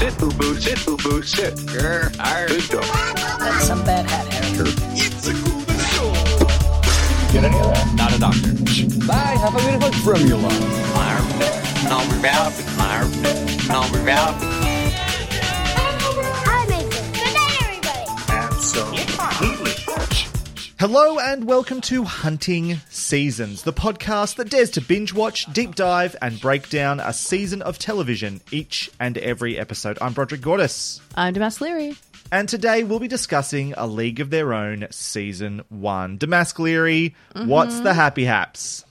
Sit, boo boo, sit, boo boo, sit. Grr, arr. Good dog. That's some bad hat, Harry. Get any of that? Not a doctor. Bye, have a beautiful formula. Number out. Number out. Hello and welcome to Hunting Seasons, the podcast that dares to binge watch, deep dive, and break down a season of television each and every episode. I'm Broderick Gordis, I'm Damas Leary. and today we'll be discussing A League of Their Own Season 1. Damask Leary, what's the happy haps?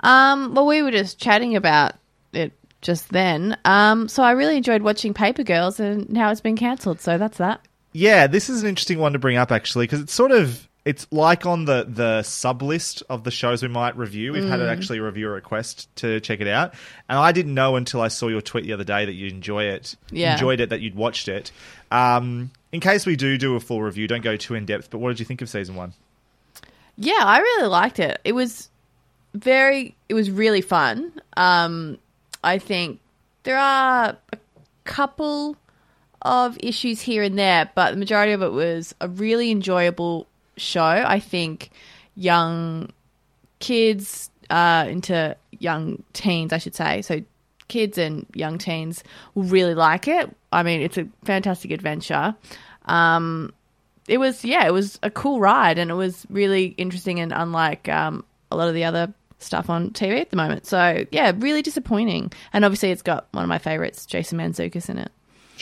Um, well, we were just chatting about it just then. Um, so I really enjoyed watching Paper Girls, and now it's been cancelled. So that's that. Yeah, this is an interesting one to bring up actually because it's sort of it's like on the the sub list of the shows we might review. We've had Mm. an actually a reviewer request to check it out, and I didn't know until I saw your tweet the other day that you enjoy it, Yeah. enjoyed it, that you'd watched it. Um, in case we do do a full review, don't go too in depth. But what did you think of season one? Yeah, I really liked it. It was very, it was really fun. Um, I think there are a couple of issues here and there, but the majority of it was a really enjoyable show. I think young kids uh, into young teens, I should say. So kids and young teens will really like it. I mean, it's a fantastic adventure. Um, it was yeah, it was a cool ride, and it was really interesting and unlike um, a lot of the other stuff on TV at the moment. So yeah, really disappointing. And obviously, it's got one of my favorites, Jason Mantzoukas, in it.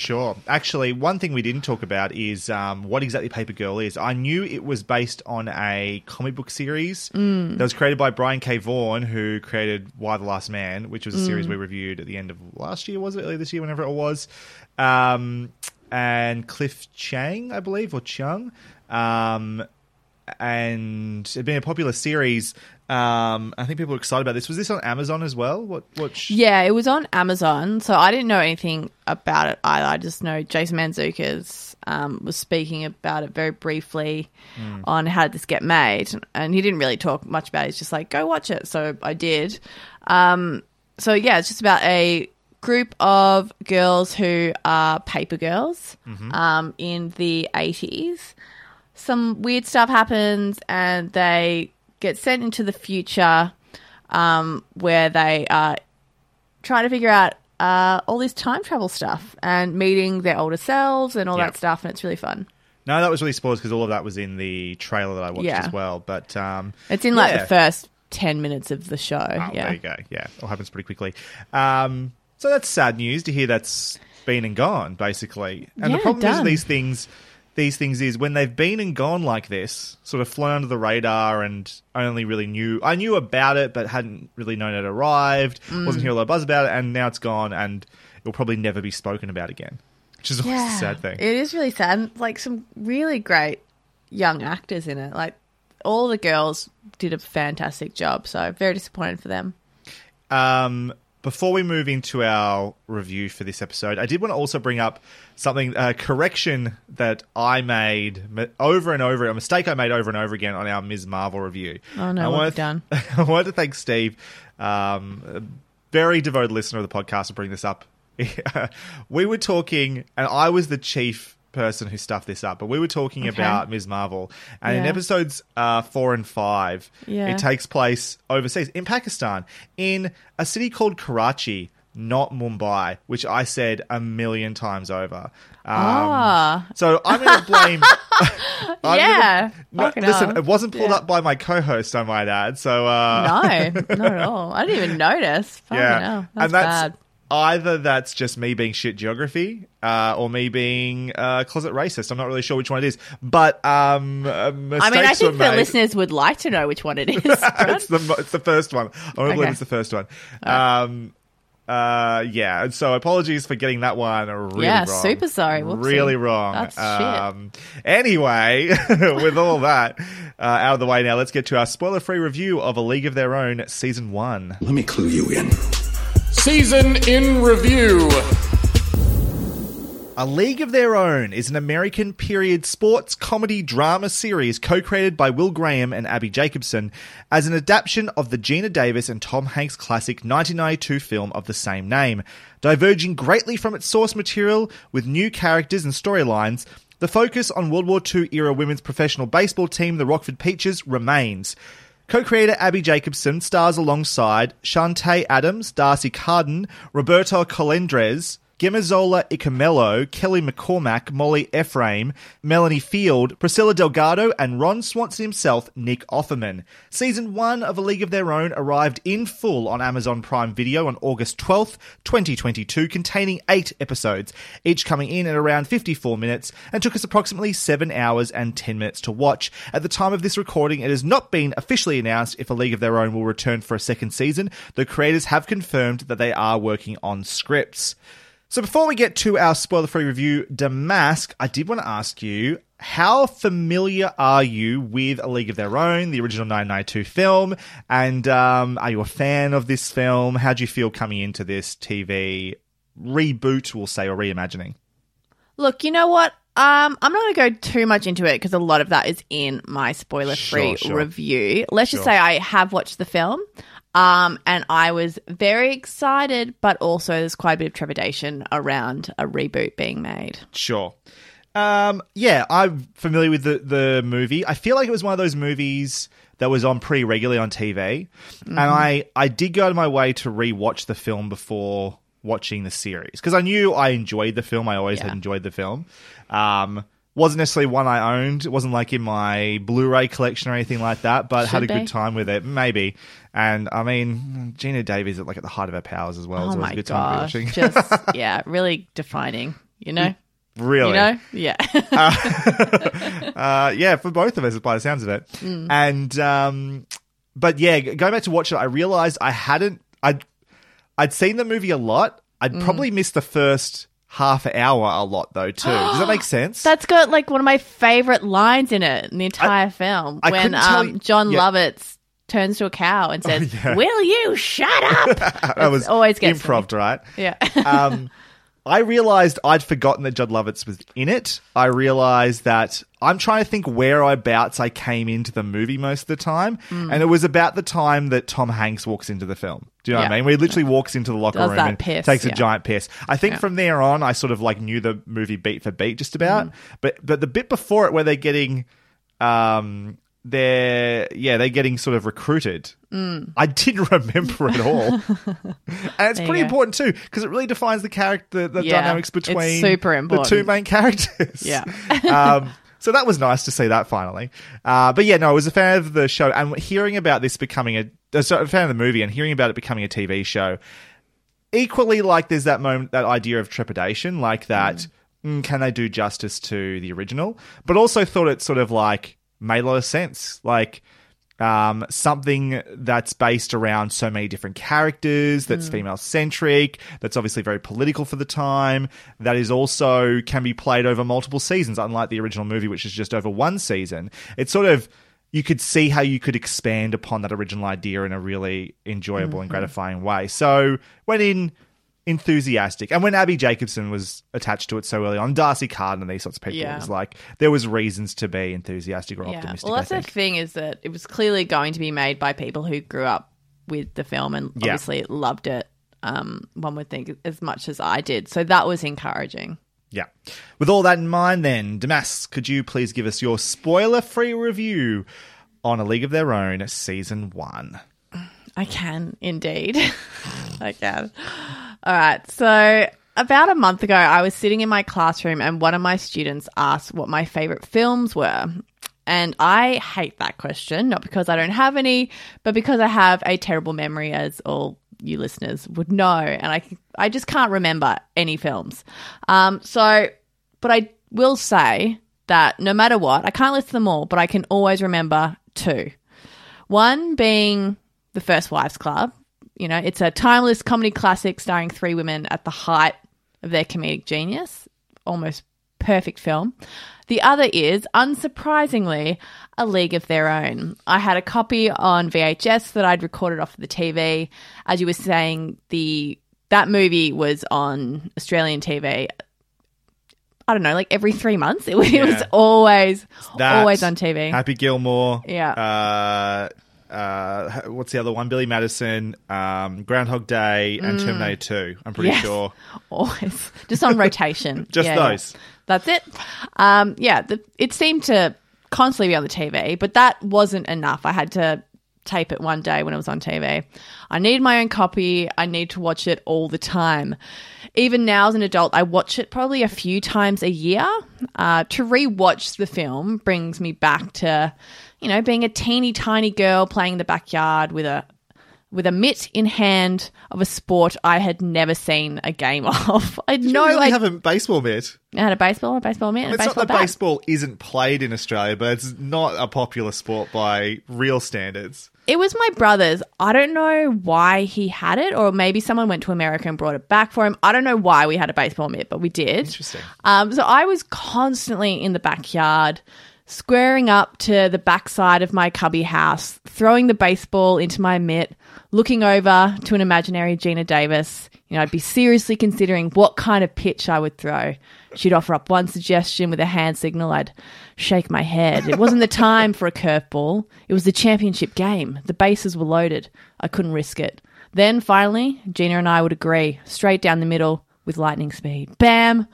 Sure. Actually, one thing we didn't talk about is um, what exactly Paper Girl is. I knew it was based on a comic book series Mm. that was created by Brian K. Vaughan, who created Y: The Last Man, which was a series Mm. we reviewed at the end of last year, was it? Earlier this year, whenever it was. Um, and Cliff Chiang, I believe, or Chung. Um, and it'd been a popular series. Um, I think people were excited about this. Was this on Amazon as well? What? What? sh- Yeah, it was on Amazon, so I didn't know anything about it either. I just know Jason Mantzoukas um, was speaking about it very briefly on how did this get made, and he didn't really talk much about it. He's just like, go watch it. So I did. Um, so yeah, it's just about a group of girls who are paper girls um, in the 80s. Some weird stuff happens, and they get sent into the future um, where they are trying to figure out uh, all this time travel stuff and meeting their older selves and all Yeah. that stuff, and it's really fun. No, that was really spoiled because all of that was in the trailer that I watched Yeah. as well. But um, It's in like yeah. the first 10 minutes of the show. Oh, yeah. there you go. Yeah, it all happens pretty quickly. Um, so that's sad news to hear that's been and gone, basically. And the Yeah, problem is these things, these things is when they've been and gone like this, sort of flown under the radar, and I only really knew I knew about it, but hadn't really known it arrived. Mm. Wasn't hearing a lot of buzz about it, and now it's gone, and it'll probably never be spoken about again, which is always a sad thing. It is really sad. And, like some really great young actors in it. Like all the girls did a fantastic job. So very disappointed for them. Um, before we move into our review for this episode, I did want to also bring up something, a correction that I made over and over, a mistake I made over and over again on our Ms. Marvel review. Oh, no, I what have done? I wanted to thank Steve, um, a very devoted listener of the podcast, to bring this up. we were talking, and I was the chief person who stuffed this up, but we were talking Okay. about Ms. Marvel, and in episodes uh, four and five, Yeah. it takes place overseas in Pakistan, in a city called Karachi. Not Mumbai, which I said a million times over. Um, Ah. So I'm going to blame. Yeah, gonna- no, listen, hell. it wasn't pulled Yeah. up by my co-host, I might add. So uh, No, not at all. I didn't even notice. Fucking yeah, hell. That's, and that's bad. Either that's just me being shit geography, uh, or me being uh, closet racist. I'm not really sure which one it is, but um, uh, mistakes I mean, I think the made. listeners would like to know which one it is. it's the it's the first one. I want to believe it's the first one. Um, Uh, yeah, and so apologies for getting that one really Yeah, wrong. super sorry. Whoopsie. Really wrong. That's shit. um, Anyway, with all that uh, out of the way now, let's get to our spoiler-free review of A League of Their Own season one. Let me clue you in. Season in review. A League of Their Own is an American period sports comedy drama series co created by Will Graham and Abbi Jacobson as an adaptation of the Geena Davis and Tom Hanks classic 1992 film of the same name. Diverging greatly from its source material with new characters and storylines, the focus on World War II era women's professional baseball team, the Rockford Peaches, remains. Co creator Abbi Jacobson stars alongside Chanté Adams, D'Arcy Carden, Roberta Colindrez, Gbemisola Ikumelo, Kelly McCormack, Molly Ephraim, Melanie Field, Priscilla Delgado, and Ron Swanson himself, Nick Offerman. Season 1 of A League of Their Own arrived in full on Amazon Prime Video on August 12th, 2022, containing 8 episodes, each coming in at around 54 minutes, and took us approximately 7 hours and 10 minutes to watch. At the time of this recording, it has not been officially announced if A League of Their Own will return for a second season. The creators have confirmed that they are working on scripts. So before we get to our spoiler-free review, Damask, I did want to ask you, how familiar are you with A League of Their Own, the original 992 film? And um, are you a fan of this film? How do you feel coming into this TV reboot, we'll say, or reimagining? Look, you know what? Um, I'm not going to go too much into it because a lot of that is in my spoiler free Sure, sure. review. Let's just say I have watched the film. Um, and I was very excited, but also there's quite a bit of trepidation around a reboot being made. Sure. Um, yeah, I'm familiar with the, the movie. I feel like it was one of those movies that was on pretty regularly on TV. And I, I did go out of my way to rewatch the film before watching the series because I knew I enjoyed the film. I always had enjoyed the film. Um, wasn't necessarily one I owned. It wasn't like in my Blu-ray collection or anything like that, but had a Should good time with it, maybe. And I mean, Geena Davis at like at the height of her powers as well. Oh so it was my a good gosh. just, yeah, really defining, you know? really, You know? Yeah. uh, yeah, for both of us, by the sounds of it. Mm. And um, but yeah, going back to watch it, I realized I hadn't. I'd I'd seen the movie a lot. I'd Mm. probably missed the first half hour a lot though too. Does that make sense? That's got like one of my favorite lines in it in the entire film I when um, you- Jon yeah. Lovitz turns to a cow and says, yeah. "Will you shut up?" that was always gets improv, right? yeah. um, I realized I'd forgotten that Jon Lovitz was in it. I realized that I'm trying to think whereabouts I about I came into the movie most of the time, Mm. and it was about the time that Tom Hanks walks into the film. Do you know what I mean? Where he literally walks into the locker Does room and piss, takes a giant piss. I think Yeah. from there on, I sort of like knew the movie beat for beat just about. Mm. But but the bit before it, where they're getting, um, they're yeah, they're getting sort of recruited. I didn't remember at all, and it's Mm. There pretty important too because it really defines the character, the Yeah, dynamics between super the two main characters. Yeah. um, so that was nice to see that finally. Uh, but yeah, no, I was a fan of the show and hearing about this becoming a, uh, sorry, a fan of the movie and hearing about it becoming a TV show. Equally, like there's that moment, that idea of trepidation, like that. mm, can they do justice to the original? But also thought it sort of like made a lot of sense, like um, something that's based around so many different characters, that's female centric, that's obviously very political for the time, that is also can be played over multiple seasons, unlike the original movie, which is just over one season. It's sort of you could see how you could expand upon that original idea in a really enjoyable and gratifying way. So when in enthusiastic. And when Abbi Jacobson was attached to it so early on, D'Arcy Carden and these sorts of people, Yeah. it was like there was reasons to be enthusiastic or Yeah. optimistic. Well, that's the thing is that it was clearly going to be made by people who grew up with the film and Yeah. obviously loved it. Um, one would think as much as I did. So that was encouraging. Yeah. With all that in mind, then, Damas, could you please give us your spoiler free review on A League of Their Own, Season 1? I can indeed. I can. All right. So, about a month ago, I was sitting in my classroom and one of my students asked what my favorite films were. And I hate that question, not because I don't have any, but because I have a terrible memory, as all you listeners would know. And I, I just can't remember any films. Um, so, but I will say that no matter what, I can't list them all, but I can always remember two. One being The First Wives Club. You know, it's a timeless comedy classic starring three women at the height of their comedic genius. Almost perfect film. The other is, unsurprisingly, A League of Their Own. I had a copy on VHS that I'd recorded off of the TV. As you were saying, the that movie was on Australian TV. I don't know, like every three months. It, was- it was always, That, always on TV. Happy Gilmore. Yeah. Uh, uh, what's the other one? Billy Madison, um, Groundhog Day, and Terminator 2. I'm pretty Mm. Yes. sure. always just on rotation. Just Yeah, yeah. those. That's it. Um, yeah, the, it seemed to constantly be on the TV, but that wasn't enough. I had to tape it one day when it was on TV. I need my own copy. I need to watch it all the time. Even now, as an adult, I watch it probably a few times a year. Uh, to rewatch the film brings me back to, you know, being a teeny tiny girl playing in the backyard with a with a mitt in hand of a sport I had never seen a game of. I You really idea. have a baseball mitt. I had a baseball, a baseball mitt, a It's not baseball that bat. baseball isn't played in Australia, but it's not a popular sport by real standards. It was my brother's. I don't know why he had it, or maybe someone went to America and brought it back for him. I don't know why we had a baseball mitt, but we did. Interesting. Um, so I was constantly in the backyard, squaring up to the backside of my cubby house, throwing the baseball into my mitt, looking over to an imaginary Geena Davis. You know, I'd be seriously considering what kind of pitch I would throw. She'd offer up one suggestion with a hand signal. I'd shake my head. It wasn't the time for a curveball. It was the championship game. The bases were loaded. I couldn't risk it. Then finally, Geena and I would agree, straight down the middle with lightning speed. Bam!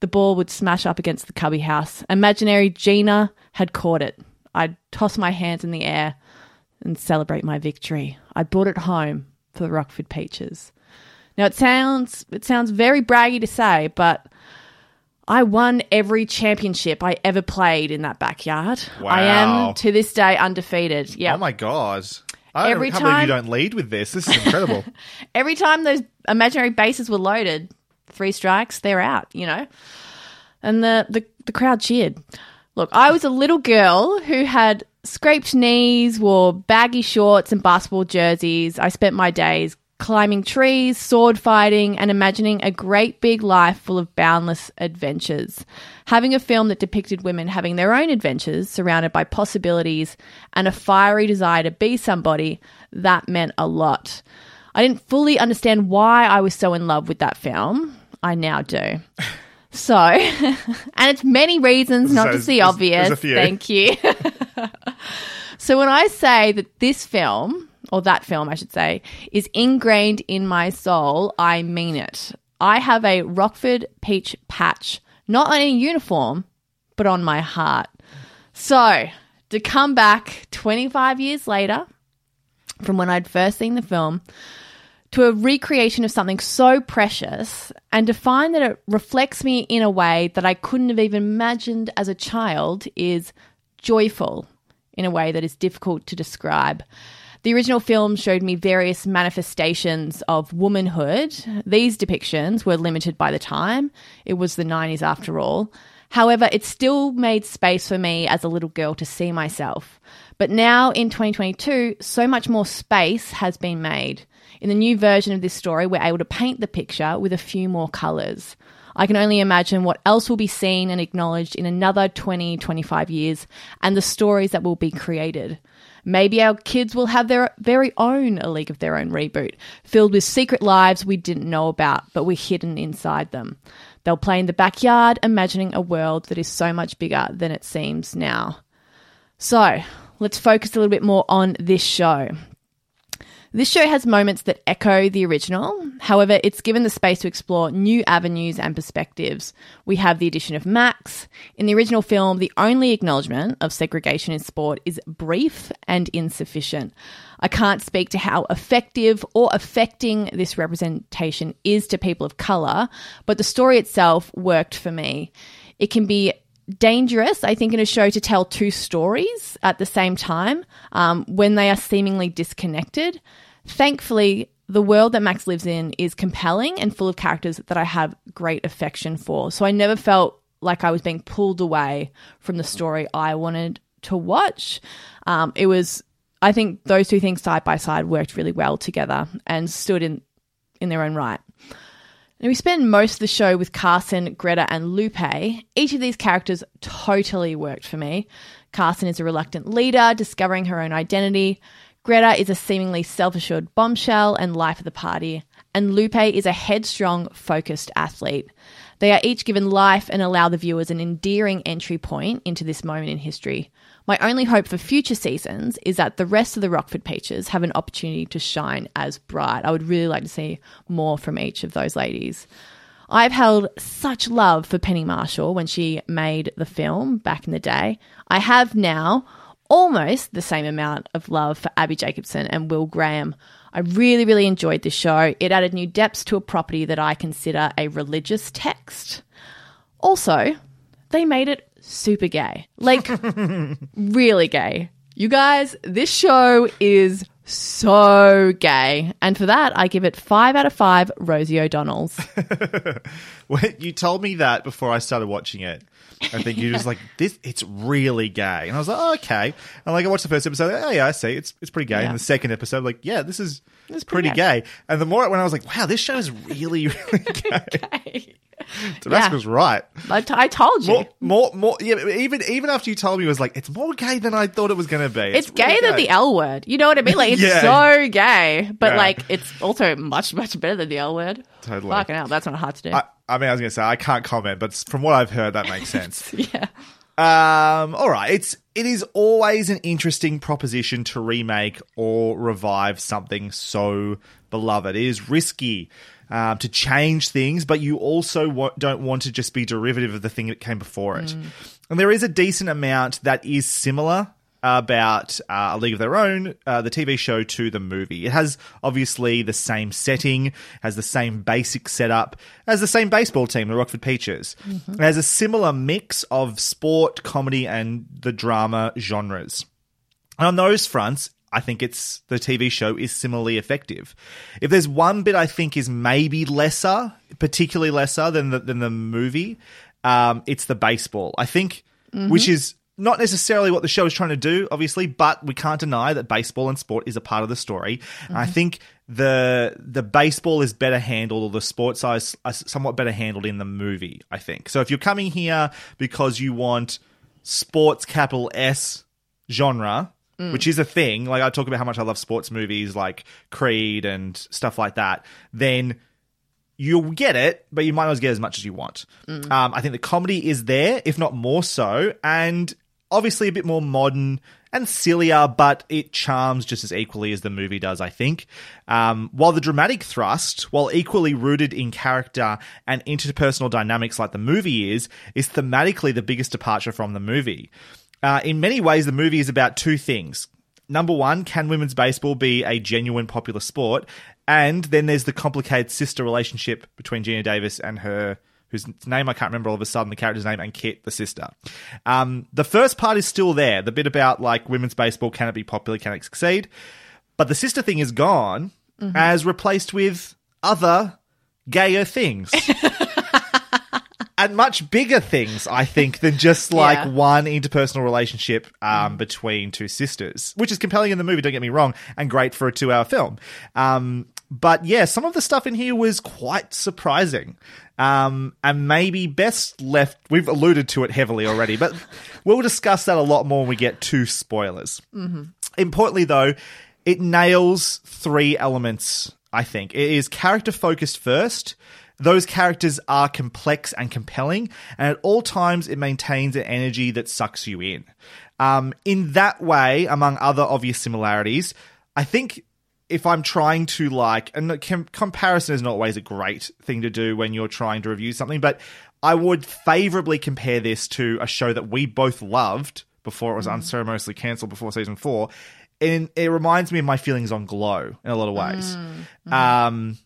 The ball would smash up against the cubby house. Imaginary Geena had caught it. I'd toss my hands in the air and celebrate my victory. I'd brought it home for the Rockford Peaches. Now it sounds it sounds very braggy to say, but I won every championship I ever played in that backyard. I am to this day undefeated. Yeah. Oh my god. I Every can't believe time- you don't lead with this. This is incredible. Every time those imaginary bases were loaded, three strikes, they're out, you know? And the, the, the crowd cheered. Look, I was a little girl who had scraped knees, wore baggy shorts and basketball jerseys. I spent my days climbing trees, sword fighting, and imagining a great big life full of boundless adventures. Having a film that depicted women having their own adventures, surrounded by possibilities and a fiery desire to be somebody, that meant a lot. I didn't fully understand why I was so in love with that film. I now do. So, and it's many reasons, not So just the obvious. there's a few. Thank you. so, when I say that this film, or that film, I should say, is ingrained in my soul, I mean it. I have a Rockford peach patch, not on a uniform, but on my heart. So, to come back 25 years later from when I'd first seen the film to a recreation of something so precious and to find that it reflects me in a way that I couldn't have even imagined as a child is joyful in a way that is difficult to describe. The original film showed me various manifestations of womanhood. These depictions were limited by the time. It was the 90s after all. However, it still made space for me as a little girl to see myself. But now in 2022, so much more space has been made. In the new version of this story, we're able to paint the picture with a few more colours. I can only imagine what else will be seen and acknowledged in another 20, 25 years and the stories that will be created. Maybe our kids will have their very own A League of Their Own reboot, filled with secret lives we didn't know about, but were hidden inside them. They'll play in the backyard, imagining a world that is so much bigger than it seems now. So, let's focus a little bit more on this show. This show has moments that echo the original. However, it's given the space to explore new avenues and perspectives. We have the addition of Max. In the original film, the only acknowledgement of segregation in sport is brief and insufficient. I can't speak to how effective or affecting this representation is to people of colour, but the story itself worked for me. It can be dangerous, I think, in a show to tell two stories at the same time um, when they are seemingly disconnected. Thankfully, the world that Max lives in is compelling and full of characters that I have great affection for. So I never felt like I was being pulled away from the story I wanted to watch. Um, it was I think those two things side by side worked really well together and stood in in their own right. We spend most of the show with Carson, Greta, and Lupe. Each of these characters totally worked for me. Carson is a reluctant leader, discovering her own identity. Greta is a seemingly self assured bombshell and life of the party. And Lupe is a headstrong, focused athlete. They are each given life and allow the viewers an endearing entry point into this moment in history. My only hope for future seasons is that the rest of the Rockford Peaches have an opportunity to shine as bright. I would really like to see more from each of those ladies. I've held such love for Penny Marshall when she made the film back in the day. I have now almost the same amount of love for Abbi Jacobson and Will Graham. I really, really enjoyed this show. It added new depths to a property that I consider a religious text. Also, they made it super gay. Like, really gay. You guys, this show is so gay. And for that, I give it five out of five Rosie O'Donnells. When you told me that before I started watching it. I think you just like this. It's really gay, and I was like, oh, okay. And like I watched the first episode, oh yeah, I see. It's it's pretty gay. Yeah. And the second episode, like yeah, this is It's pretty, pretty gay. And the more when I was like, wow, this show is really really gay. Tabasco's Yeah. right. I, t- I told you. More, more, more. Yeah, even even after you told me, it was like it's more gay than I thought it was going to be. it's really gay than the L word. You know what I mean? Like, it's Yeah. so gay. But, Yeah. like, it's also much, much better than the L word. Totally. Fucking hell, that's not hard to do. I, I mean, I was going to say I can't comment, but from what I've heard, that makes sense. yeah. Um, all right. It's it is always an interesting proposition to remake or revive something so beloved. It is risky um, to change things, but you also wa- don't want to just be derivative of the thing that came before it. And there is a decent amount that is similar about uh, A League of Their Own, uh, the TV show, to the movie. It has obviously the same setting, has the same basic setup, has the same baseball team, the Rockford Peaches. It has a similar mix of sport, comedy, and the drama genres. And on those fronts, I think it's the TV show is similarly effective. If there's one bit I think is maybe lesser, particularly lesser than the, than the movie, um, it's the baseball. I think, which is not necessarily what the show is trying to do, obviously, but we can't deny that baseball and sport is a part of the story. And I think the the baseball is better handled, or the sports are, uh, somewhat better handled in the movie. I think so. If you're coming here because you want sports capital S genre, which is a thing. Like I talk about how much I love sports movies like Creed and stuff like that. Then you'll get it, but you might not get as much as you want. Um, I think the comedy is there, if not more so, and obviously a bit more modern and sillier, but it charms just as equally as the movie does, I think. Um, while the dramatic thrust, while equally rooted in character and interpersonal dynamics like the movie is, is thematically the biggest departure from the movie. Uh, in many ways, the movie is about two things. Number one, can women's baseball be a genuine popular sport? And then there's the complicated sister relationship between Geena Davis and her, whose name I can't remember all of a sudden, the character's name, and Kit, the sister. Um, the first part is still there. The bit about like women's baseball, can it be popular, can it succeed? But the sister thing is gone, as replaced with other gayer things. and much bigger things, I think, than just like Yeah. one interpersonal relationship um, between two sisters, which is compelling in the movie. Don't get me wrong, and great for a two-hour film. Um, but yeah, some of the stuff in here was quite surprising, um, and maybe best left. We've alluded to it heavily already, but we'll discuss that a lot more when we get to spoilers. Importantly, though, it nails three elements, I think. It is character focused first. Those characters are complex and compelling, and at all times it maintains an energy that sucks you in. Um, in that way, among other obvious similarities, I think if I'm trying to like, and com- comparison is not always a great thing to do when you're trying to review something, but I would favorably compare this to a show that we both loved before it was unceremoniously cancelled before season four. And it reminds me of my feelings on Glow in a lot of ways. Um,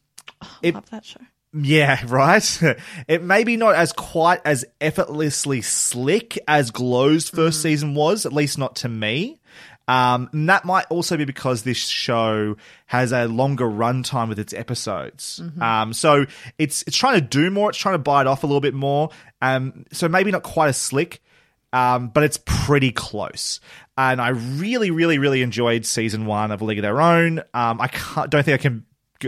it, Love that show. Yeah, right. It may be not as quite as effortlessly slick as Glow's 1st season was, at least not to me. Um, and that might also be because this show has a longer runtime with its episodes. Um, so it's it's trying to do more. It's trying to bite off a little bit more. Um, so maybe not quite as slick, um, but it's pretty close. and I really, really, really enjoyed season one of A League of Their Own. Um, I can't, don't think I can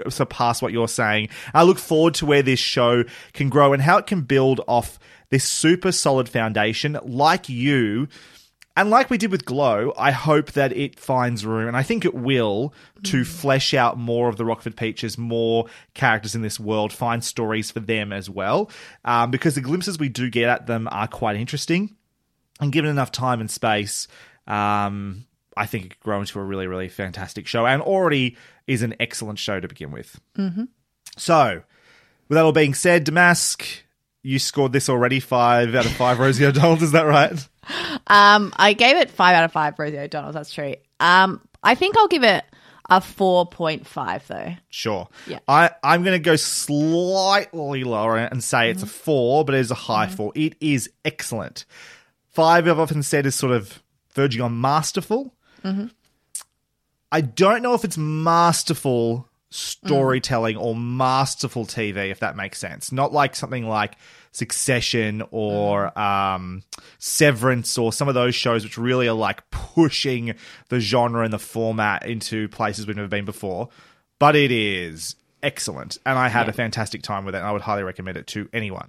surpass what you're saying. I look forward to where this show can grow and how it can build off this super solid foundation. Like you, and like we did with Glow, I hope that it finds room, and I think it will, to flesh out more of the Rockford Peaches, more characters in this world, find stories for them as well. Um, because the glimpses we do get at them are quite interesting. And given enough time and space, um, I think it could grow into a really, really fantastic show, and already is an excellent show to begin with. Mm-hmm. So, with that all being said, Damask, you scored this already five out of five Rosie O'Donnell, is that right? Um, I gave it five out of five Rosie O'Donnell. That's true. Um, I think I'll give it a four point five though. Sure. Yeah. I, I'm going to go slightly lower and say it's a four, but it is a high four. It is excellent. Five, I've often said, is sort of verging on masterful. I don't know if it's masterful storytelling or masterful TV, if that makes sense. Not like something like Succession or um, Severance or some of those shows which really are like pushing the genre and the format into places we've never been before. But it is excellent. And I had a fantastic time with it. And I would highly recommend it to anyone.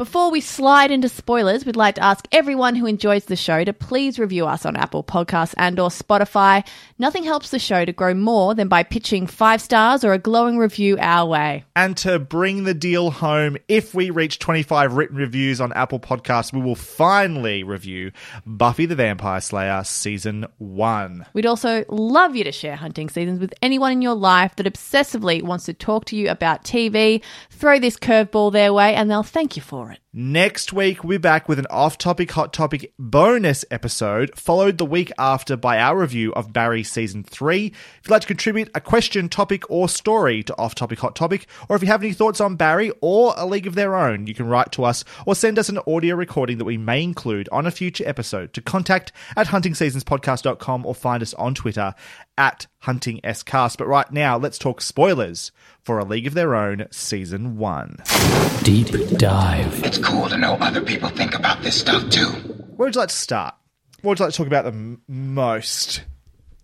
Before we slide into spoilers, we'd like to ask everyone who enjoys the show to please review us on Apple Podcasts and or Spotify. Nothing helps the show to grow more than by pitching 5 stars or a glowing review our way. And to bring the deal home, if we reach 25 written reviews on Apple Podcasts, we will finally review Buffy the Vampire Slayer Season 1. We'd also love you to share hunting seasons with anyone in your life that obsessively wants to talk to you about TV. Throw this curveball their way and they'll thank you for it for it. Next week, we're back with an off topic, hot topic bonus episode, followed the week after by our review of Barry Season 3. If you'd like to contribute a question, topic, or story to Off Topic, Hot Topic, or if you have any thoughts on Barry or A League of Their Own, you can write to us or send us an audio recording that we may include on a future episode to contact at huntingseasonspodcast.com or find us on Twitter at huntingscast. But right now, let's talk spoilers for A League of Their Own Season 1. Deep dive. It's cool to know other people think about this stuff too. Where would you like to start? What would you like to talk about the m- most?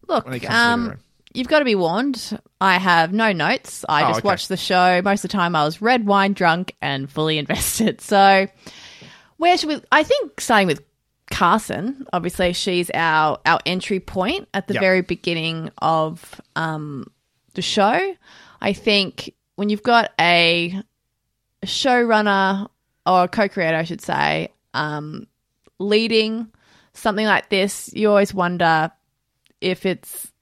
Look, When it comes to living um, room. you've got to be warned. I have no notes. I Oh, just okay. watched the show. Most of the time, I was red wine drunk and fully invested. So, where should we? I think starting with Carson. Obviously, she's our our entry point at the Yep. very beginning of um, the show. I think when you've got a showrunner or a co-creator, I should say, um, leading something like this, you always wonder if it's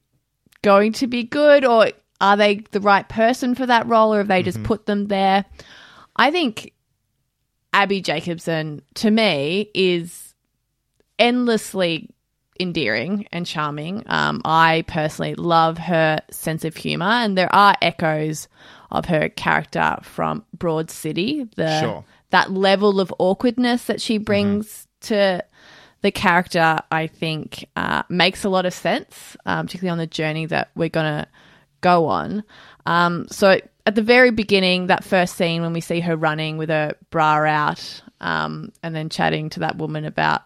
going to be good or are they the right person for that role or have they just put them there? I think Abbi Jacobson to me is endlessly endearing and charming. Um, I personally love her sense of humor, and there are echoes of her character from Broad City. The Sure. That level of awkwardness that she brings to the character, I think, uh, makes a lot of sense, um, particularly on the journey that we're gonna go on. Um, so at the very beginning, that first scene when we see her running with her bra out, um, and then chatting to that woman about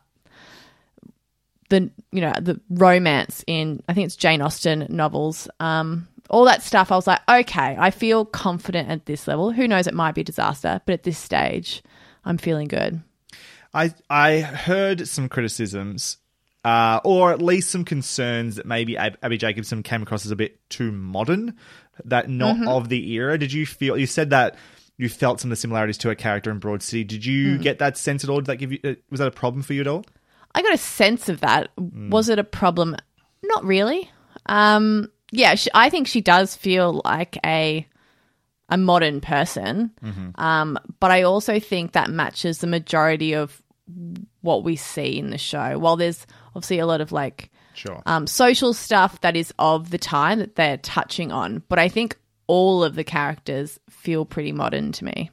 the you know the romance in I think it's Jane Austen novels. Um, all that stuff. I was like, okay, I feel confident at this level. Who knows? It might be a disaster, but at this stage, I'm feeling good. I I heard some criticisms, uh, or at least some concerns that maybe Ab- Abbi Jacobson came across as a bit too modern, that not Mhm. of the era. Did you feel? You said that you felt some of the similarities to her character in Broad City. Did you Mm. get that sense at all? Did that give you? Uh, was that a problem for you at all? I got a sense of that. Mm. Was it a problem? Not really. Um, yeah, she, I think she does feel like a a modern person. Mm-hmm. Um, but I also think that matches the majority of what we see in the show. While there's obviously a lot of like Sure. um, social stuff that is of the time that they're touching on, but I think all of the characters feel pretty modern to me.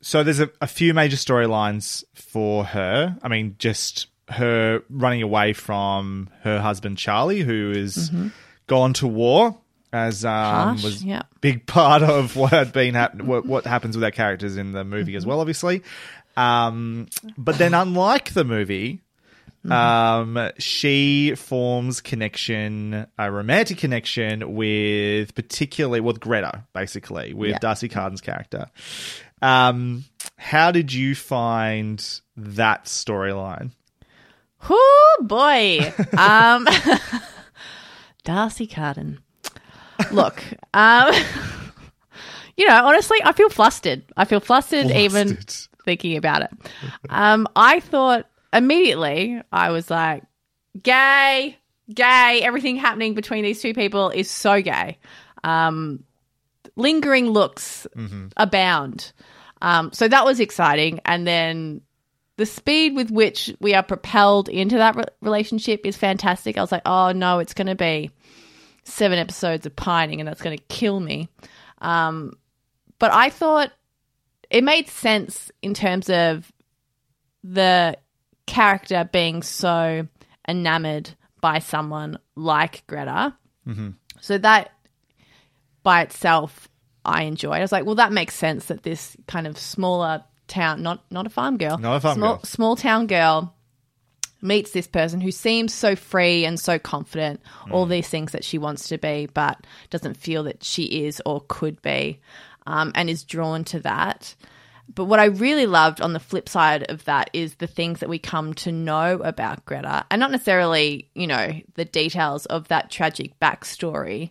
So there's a, a few major storylines for her. I mean, just her running away from her husband Charlie, who is Mhm. Gone to war, as um, Harsh, was yeah. big part of what had been hap- what, what happens with our characters in the movie as well, obviously. Um, but then, unlike the movie, um, she forms connection, a romantic connection with particularly with Greta, basically with Yeah. D'Arcy Carden's character. Um, how did you find that storyline? Oh boy. D'Arcy Carden. Look, um you know, honestly, I feel flustered. I feel flustered, even thinking about it. Um I thought immediately I was like gay, gay, everything happening between these two people is so gay. Um lingering looks abound. Um, so that was exciting. And then the speed with which we are propelled into that re- relationship is fantastic. I was like, oh no, it's going to be seven episodes of pining and that's going to kill me. Um, but I thought it made sense in terms of the character being so enamored by someone like Greta. Mm-hmm. So that by itself I enjoyed. I was like, well, that makes sense that this kind of smaller town, not not a farm girl, Not a farm small, girl. small town girl meets this person who seems so free and so confident, all these things that she wants to be, but doesn't feel that she is or could be, um, and is drawn to that. But what I really loved on the flip side of that is the things that we come to know about Greta, and not necessarily, you know, the details of that tragic backstory,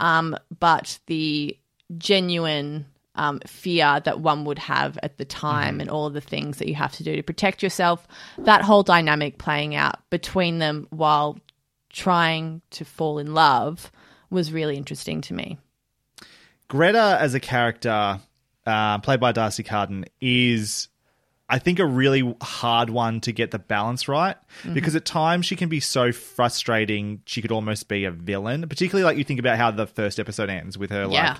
um, but the genuine um, fear that one would have at the time and all of the things that you have to do to protect yourself. That whole dynamic playing out between them while trying to fall in love was really interesting to me. Greta as a character, uh, played by D'Arcy Carden, is I think a really hard one to get the balance right Mhm. because at times she can be so frustrating. She could almost be a villain, particularly like you think about how the first episode ends with her Yeah. like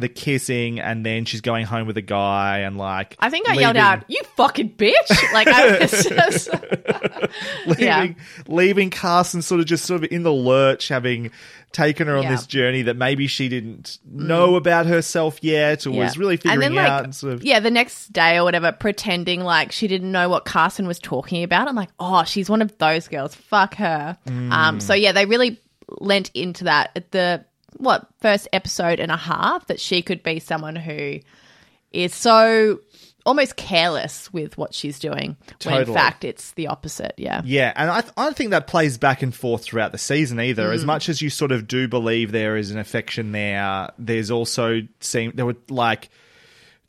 the kissing and then she's going home with a guy and like I think I yelled out, "You fucking bitch!" Like I was just, leaving, Yeah. leaving Carson sort of just sort of in the lurch, having taken her on Yeah. this journey that maybe she didn't know about herself yet or was really figuring and then, like, out. And sort of, Yeah, the next day or whatever, pretending like she didn't know what Carson was talking about. I'm like, oh, she's one of those girls. Fuck her. Mm. Um, so yeah, they really lent into that at the what first episode and a half that she could be someone who is so almost careless with what she's doing. When in fact it's the opposite. Yeah. Yeah, and I, I don't think that plays back and forth throughout the season either. As Mm. much as you sort of do believe there is an affection there, there's also seem there were like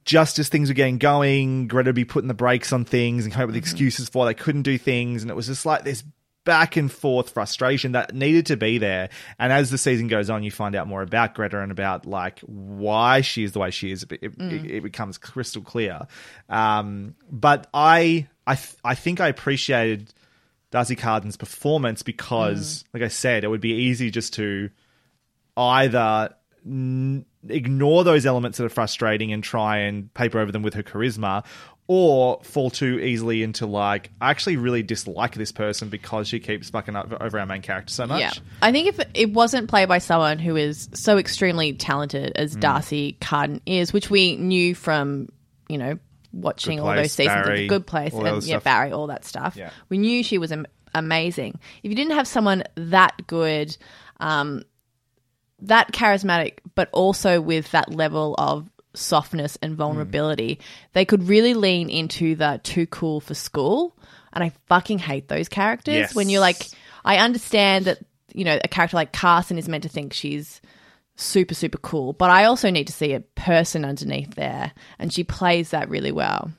just as things were getting going, Greta would be putting the brakes on things and coming up with excuses for why they couldn't do things, and it was just like this back and forth frustration that needed to be there. And as the season goes on, you find out more about Greta and about like why she is the way she is. It, it, Mm. it becomes crystal clear. Um, but I, I, th- I think I appreciated D'Arcy Carden's performance because, like I said, it would be easy just to either n- ignore those elements that are frustrating and try and paper over them with her charisma, or fall too easily into like, I actually really dislike this person because she keeps fucking up over our main character so much. Yeah. I think if it wasn't played by someone who is so extremely talented as Mm. D'Arcy Carden is, which we knew from, you know, watching Good all Place, those seasons of Barry, The Good Place all and yeah, stuff. Barry, all that stuff. Yeah. We knew she was am- amazing. If you didn't have someone that good, um, that charismatic, but also with that level of softness and vulnerability. They could really lean into the too cool for school. And I fucking hate those characters. Yes. When you're like, I understand that, you know, a character like Carson is meant to think she's super, super cool, but I also need to see a person underneath there. And she plays that really well.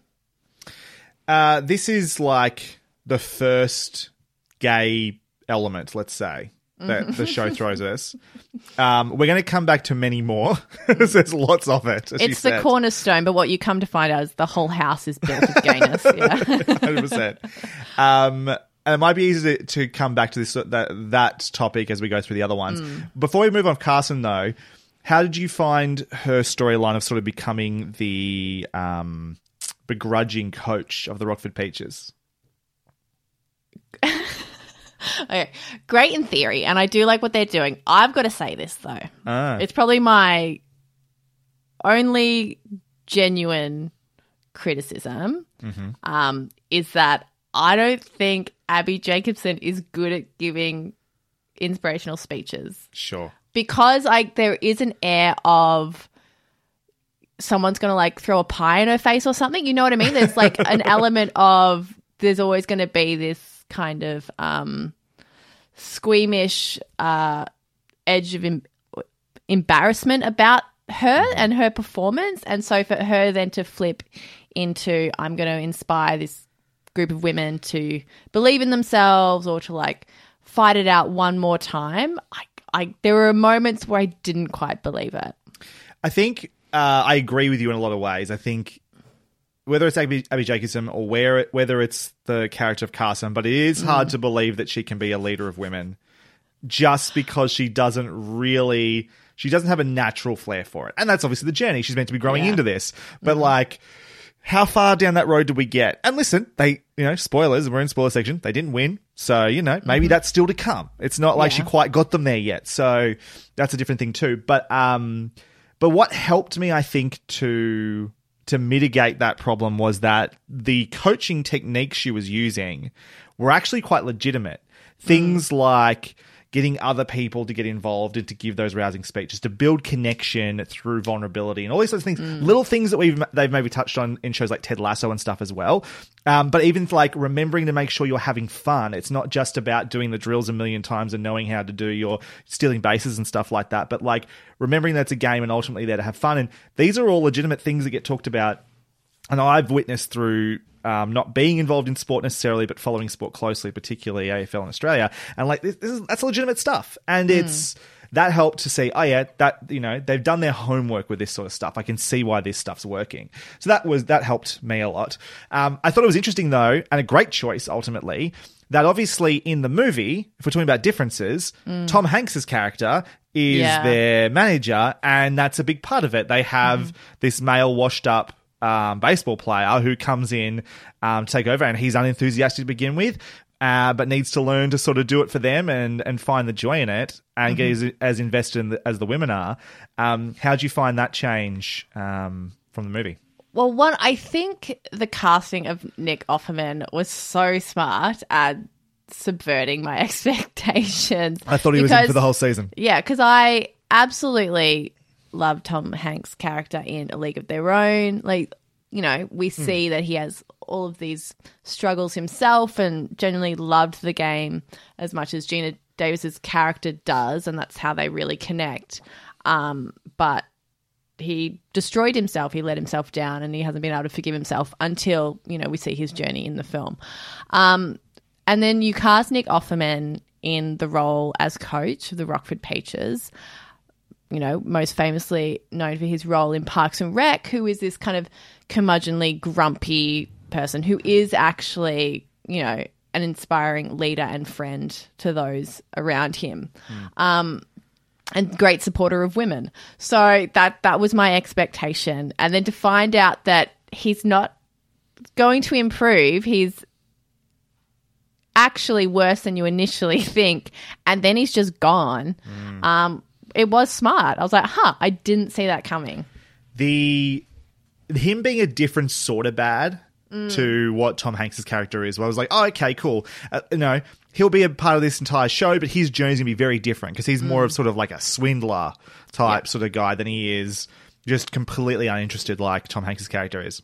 Uh, this is like the first gay element, let's say, that the show throws us. Um, we're going to come back to many more. There's lots of it. It's the cornerstone, but what you come to find out is the whole house is built of gayness. Yeah. hundred percent. Um, and it might be easy to, to come back to this that that topic as we go through the other ones. Before we move on, Carson, though, how did you find her storyline of sort of becoming the um, begrudging coach of the Rockford Peaches? Okay, great in theory, and I do like what they're doing. I've got to say this though, Ah. it's probably my only genuine criticism. Um, is that I don't think Abbi Jacobson is good at giving inspirational speeches Sure. because like there is an air of someone's gonna like throw a pie in her face or something. You know what I mean? There's like an element of there's always going to be this kind of um, squeamish uh, edge of em- embarrassment about her and her performance, and so for her then to flip into I'm going to inspire this group of women to believe in themselves or to like fight it out one more time. I, I there were moments where I didn't quite believe it. I think uh, I agree with you in a lot of ways. I think whether it's Abbi, Abbi Jacobson or where it, whether it's the character of Carson, but it is hard to believe that she can be a leader of women just because she doesn't really she doesn't have a natural flair for it. And that's obviously the journey. She's meant to be growing Yeah. into this. But like how far down that road do we get? And listen, they, you know, spoilers, we're in spoiler section. They didn't win. So, you know, maybe that's still to come. It's not like she quite got them there yet. So that's a different thing too. But, um, but what helped me, I think, to, to mitigate that problem was that the coaching techniques she was using were actually quite legitimate. Things mm. like, getting other people to get involved and to give those rousing speeches, to build connection through vulnerability and all these sorts of things. Little things that we've they've maybe touched on in shows like Ted Lasso and stuff as well. Um, but even like remembering to make sure you're having fun. It's not just about doing the drills a million times and knowing how to do your stealing bases and stuff like that. But like remembering that it's a game and ultimately there to have fun. And these are all legitimate things that get talked about and I've witnessed through um, not being involved in sport necessarily, but following sport closely, particularly AFL in Australia, and like this, this is that's legitimate stuff, and it's that helped to see, oh yeah, that you know they've done their homework with this sort of stuff. I can see why this stuff's working. So that was that helped me a lot. Um, I thought it was interesting though, and a great choice ultimately. That obviously in the movie, if we're talking about differences, Tom Hanks's character is Yeah. their manager, and that's a big part of it. They have this male washed up um, baseball player who comes in um, to take over, and he's unenthusiastic to begin with. Uh, but needs to learn to sort of do it for them and, and find the joy in it and get as, as invested in the, as the women are. Um, how'd you find that change um, from the movie? Well, one, I think the casting of Nick Offerman was so smart at subverting my expectations. I thought he was in for the whole season. Yeah, because I absolutely love Tom Hanks' character in A League of Their Own. Like, you know, we see that he has all of these struggles himself and genuinely loved the game as much as Geena Davis's character does, and that's how they really connect. Um, but he destroyed himself. He let himself down, and he hasn't been able to forgive himself until you know we see his journey in the film. Um, and then you cast Nick Offerman in the role as coach of the Rockford Peaches. You know, most famously known for his role in Parks and Rec, who is this kind of curmudgeonly, grumpy person who is actually, you know, an inspiring leader and friend to those around him. Um, and great supporter of women. So that that was my expectation. And then to find out that he's not going to improve, he's actually worse than you initially think, and then he's just gone. Um, it was smart. I was like, huh, I didn't see that coming. the him being a different sort of bad to what Tom Hanks's character is. Well, I was like, oh, okay, cool. Uh, you know, he'll be a part of this entire show, but his journey's gonna be very different because he's more of sort of like a swindler type sort of guy than he is just completely uninterested like Tom Hanks's character is.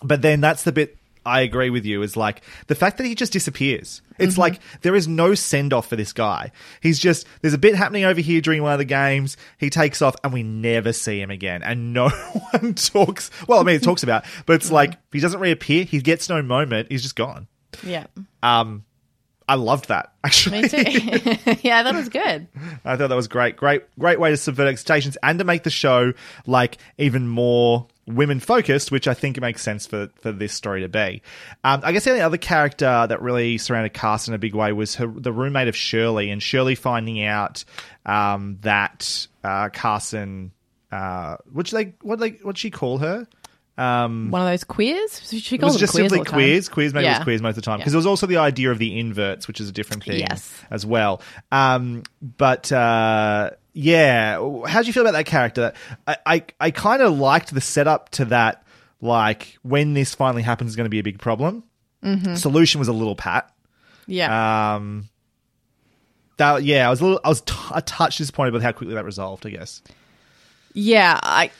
But then that's the bit I agree with you is like the fact that he just disappears. It's like there is no send off for this guy. He's just there's a bit happening over here during one of the games. He takes off and we never see him again. And no one talks. Well, I mean, it talks about, but it's like he doesn't reappear. He gets no moment. He's just gone. Yeah. Um, I loved that actually. Me too. yeah, that was good. I thought that was great. Great, great way to subvert expectations and to make the show like even more women focused, which I think makes sense for for this story to be. Um, I guess the only other character that really surrounded Carson in a big way was her the roommate of Shirley, and Shirley finding out um, that uh, Carson, uh, which they what they what she call her. Um, One of those queers. She it calls was them just queers simply all the time. queers. Queers, maybe it Yeah. was queers most of the time. Because there was also the idea of the inverts, which is a different thing Yes. as well. Um, but uh, yeah, how do you feel about that character? I I, I kind of liked the setup to that. Like when this finally happens, is going to be a big problem. Mhm. Solution was a little pat. Yeah. Um, that yeah, I was a little, I was t- a touch disappointed with how quickly that resolved. I guess. Yeah, I,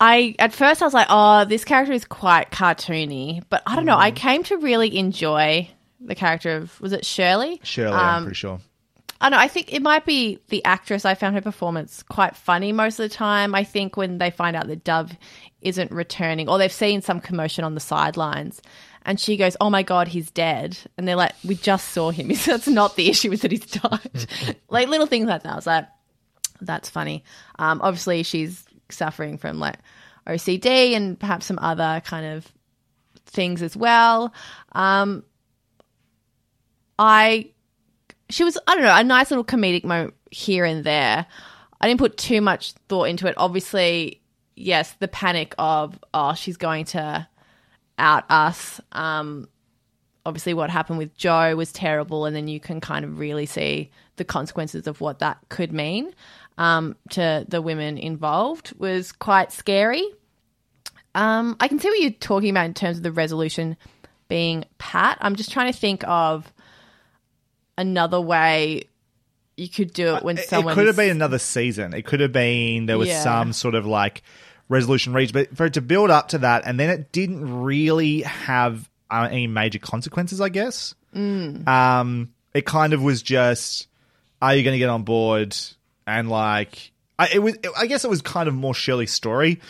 I at first I was like, oh, this character is quite cartoony, but I don't know. Mm. I came to really enjoy the character of was it Shirley? Shirley, I'm Um, pretty sure. I don't know. I think it might be the actress. I found her performance quite funny most of the time. I think when they find out that Dove isn't returning, or they've seen some commotion on the sidelines, and she goes, "Oh my god, he's dead," and they're like, "We just saw him. That's not the issue. Is that he's died." like little things like that. I was like, "That's funny." Um, obviously, she's suffering from like OCD and perhaps some other kind of things as well. Um, I she was I don't know a nice little comedic moment here and there. I didn't put too much thought into it. Obviously, yes, the panic of oh she's going to out us. Um, obviously, what happened with Joe was terrible, and then you can kind of really see the consequences of what that could mean um, to the women involved was quite scary. Um, I can see what you're talking about in terms of the resolution being pat. I'm just trying to think of another way you could do it when someone It could have been another season. It could have been there was Yeah. some sort of like resolution reached, but for it to build up to that, and then it didn't really have uh, any major consequences. I guess. Mm. Um, it kind of was just, are you going to get on board? And like, I, it was. I guess it was kind of more Shirley's story,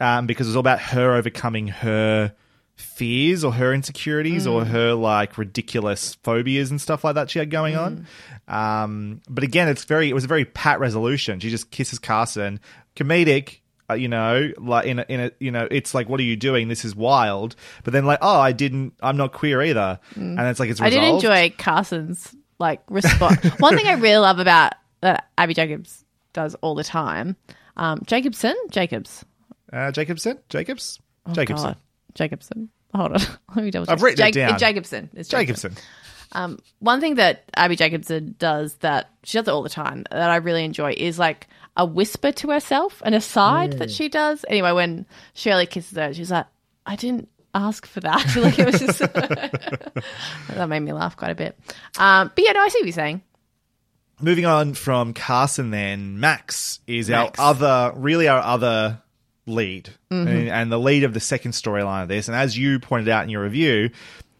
um, because it was all about her overcoming her fears or her insecurities or Mm. her like ridiculous phobias and stuff like that she had going on. Um, but again, it's very. It was a very pat resolution. She just kisses Carson, comedic. Uh, you know, like in a, in a, you know, it's like, what are you doing? This is wild. But then, like, oh, I didn't. I'm not queer either. And it's like it's. Mm. I did enjoy Carson's like response. One thing I really love about that Abbi Jacobs does all the time, um, Jacobson, Jacobs, Uh, Jacobson, Jacobs, Oh, Jacobson. God. Jacobson. Hold on, let me double. check. I've written it Jac- down. Jacobson. It's Jacobson. Um, one thing that Abbi Jacobson does that she does it all the time that I really enjoy is like a whisper to herself, an aside that she does. Anyway, when Shirley kisses her, she's like, "I didn't ask for that." like it was just that made me laugh quite a bit. Um, but yeah, no, I see what you're saying. Moving on from Carson, then Max is Max. our other, really our other lead, Mhm. and, and the lead of the second storyline of this. And as you pointed out in your review,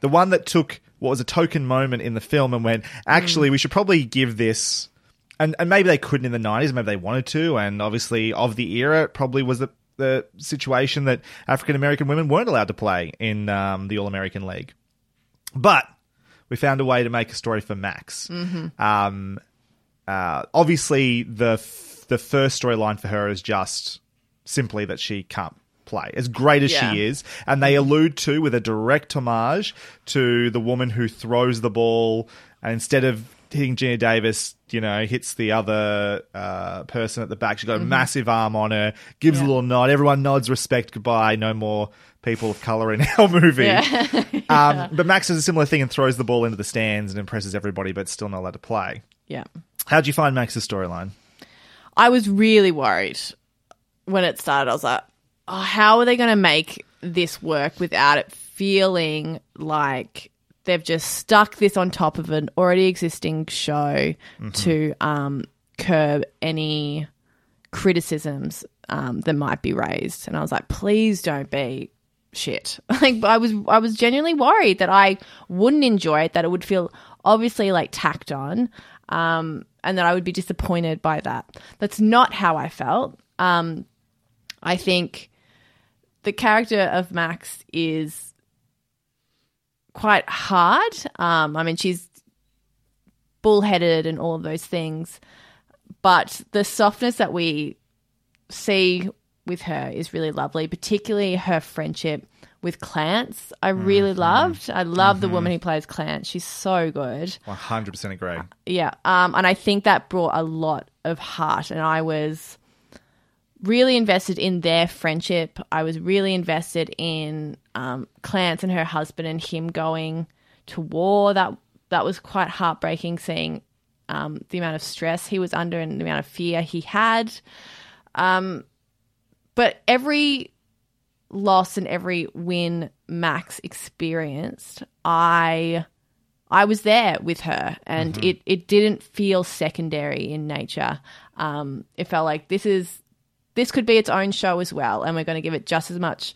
the one that took what was a token moment in the film and went, actually, we should probably give this. And, and maybe they couldn't in the 90s, maybe they wanted to. And obviously, of the era, it probably was the, the situation that African American women weren't allowed to play in um, the All American League. But we found a way to make a story for Max. Mhm. Um, uh, obviously, the f- the first storyline for her is just simply that she can't play, as great as Yeah. she is, and they allude to with a direct homage to the woman who throws the ball, and instead of hitting Geena Davis, you know, hits the other uh, person at the back. She's got a Mhm. massive arm on her, gives a little nod. Everyone nods, respect, goodbye. No more people of color in our movie. Yeah. Um, but Max does a similar thing and throws the ball into the stands and impresses everybody, but still not allowed to play. Yeah. How'd you find Max's storyline? I was really worried when it started. I was like, oh, how are they going to make this work without it feeling like they've just stuck this on top of an already existing show Mm-hmm. to um, curb any criticisms um, that might be raised. And I was like, please don't be shit. Like I was, I was genuinely worried that I wouldn't enjoy it, that it would feel obviously like tacked on, um, and that I would be disappointed by that. That's not how I felt. Um, I think the character of Max is quite hard. Um, I mean, she's bullheaded and all of those things, but the softness that we see with her is really lovely, particularly her friendship with Clance. I really loved. I love the woman who plays Clance. She's so good. 100% agree. Yeah. Um, and I think that brought a lot of heart. And I was really invested in their friendship. I was really invested in um, Clance and her husband and him going to war. That that was quite heartbreaking seeing um, the amount of stress he was under and the amount of fear he had. Um, but every loss and every win Max experienced, I I was there with her, and Mm-hmm. it it didn't feel secondary in nature. Um, it felt like this is this could be its own show as well, and we're going to give it just as much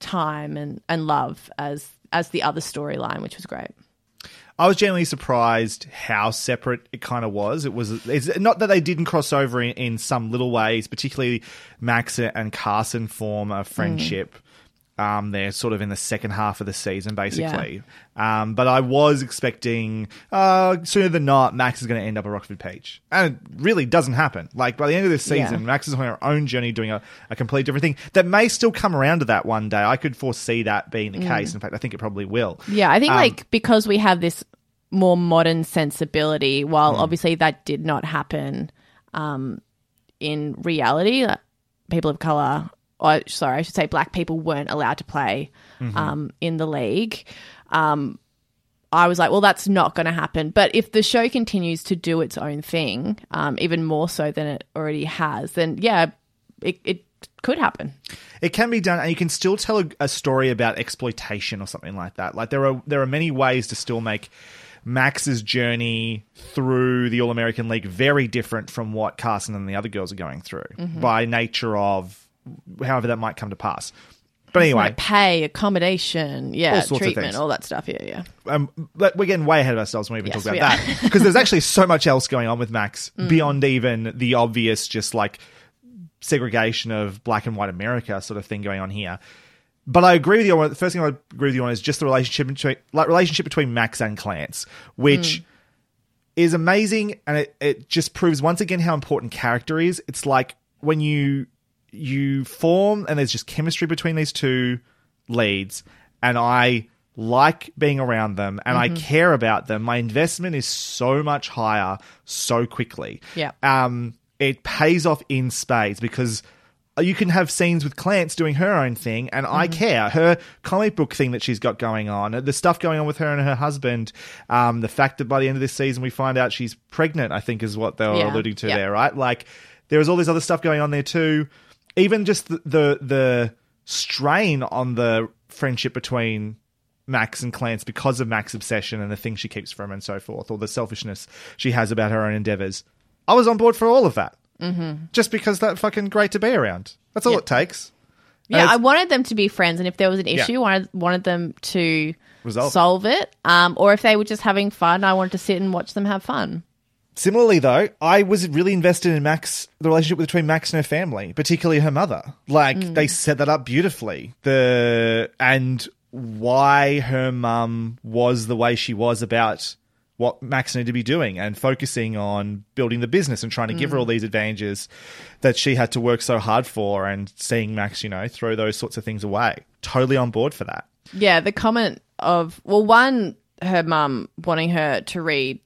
time and and love as as the other storyline, which was great. I was genuinely surprised how separate it kind of was. It was it's not that they didn't cross over in, in some little ways, particularly Max and Carson form a friendship. Um, they're sort of in the second half of the season, basically. Um, but I was expecting uh, sooner than not, Max is going to end up at Rockford Peach, and it really doesn't happen. Like by the end of this season, Yeah. Max is on her own journey, doing a, a complete different thing that may still come around to that one day. I could foresee that being the case. In fact, I think it probably will. Yeah, I think Um, like because we have this more modern sensibility, while obviously that did not happen um, in reality, uh, people of color, or sorry, I should say, black people weren't allowed to play um, in the league. Um, I was like, well, that's not going to happen. But if the show continues to do its own thing, um, even more so than it already has, then yeah, it, it could happen. It can be done, and you can still tell a, a story about exploitation or something like that. Like there are there are many ways to still make Max's journey through the All American League very different from what Carson and the other girls are going through by nature of however that might come to pass. But anyway, Like pay, accommodation, All yeah, sorts treatment, all that stuff. Yeah, yeah. um, but we're getting way ahead of ourselves when we even Yes, talk about that because there's actually so much else going on with Max Mm. beyond even the obvious, just like segregation of black and white America sort of thing going on here. But I agree with you. on The first thing I agree with you on is just the relationship between like relationship between Max and Clance, which Mm. is amazing, and it, it just proves once again how important character is. It's like when you you form and there's just chemistry between these two leads, and I like being around them and I care about them. My investment is so much higher so quickly. Yeah. Um, it pays off in spades because you can have scenes with Clance doing her own thing, and I care. Her comic book thing that she's got going on, the stuff going on with her and her husband, um, the fact that by the end of this season we find out she's pregnant, I think is what they were Yeah. alluding to Yeah. there, right? Like there is all this other stuff going on there too. Even just the, the the strain on the friendship between Max and Clance because of Max's obsession and the things she keeps from him and so forth, or the selfishness she has about her own endeavors. I was on board for all of that. Mm-hmm. Just because that's fucking great to be around. That's all Yeah. it takes. Yeah, I wanted them to be friends, and if there was an Yeah. issue, wanted wanted them to Resolve solve it. Um, or if they were just having fun, I wanted to sit and watch them have fun. Similarly, though, I was really invested in Max, the relationship between Max and her family, particularly her mother. Like hmm. they set that up beautifully. The and why her mum was the way she was about what Max needed to be doing and focusing on building the business and trying to give her all hmm. these advantages that she had to work so hard for and seeing Max, you know, throw those sorts of things away. Totally on board for that. Yeah, the comment of well, one, her mum wanting her to read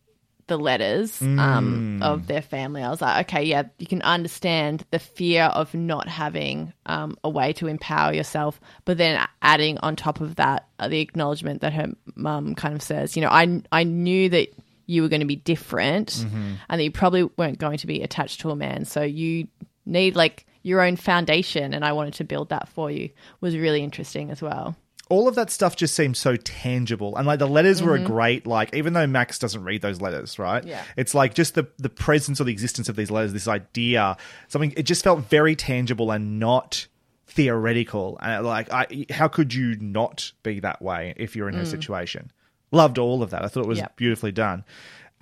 the letters um, of their family. I was like, okay, yeah, you can understand the fear of not having um, a way to empower yourself, but then adding on top of that uh, the acknowledgement that her mum kind of says, you know, I I knew that you were going to be different and that you probably weren't going to be attached to a man, so you need like your own foundation, and I wanted to build that for you was really interesting as well. All of that stuff just seems so tangible and like the letters were a Mhm. great like even though max doesn't read those letters right Yeah. it's like just the the presence or the existence of these letters this idea something it just felt very tangible and not theoretical and like I, how could you not be that way if you're in her Mm. situation loved all of that i thought it was Yep. beautifully done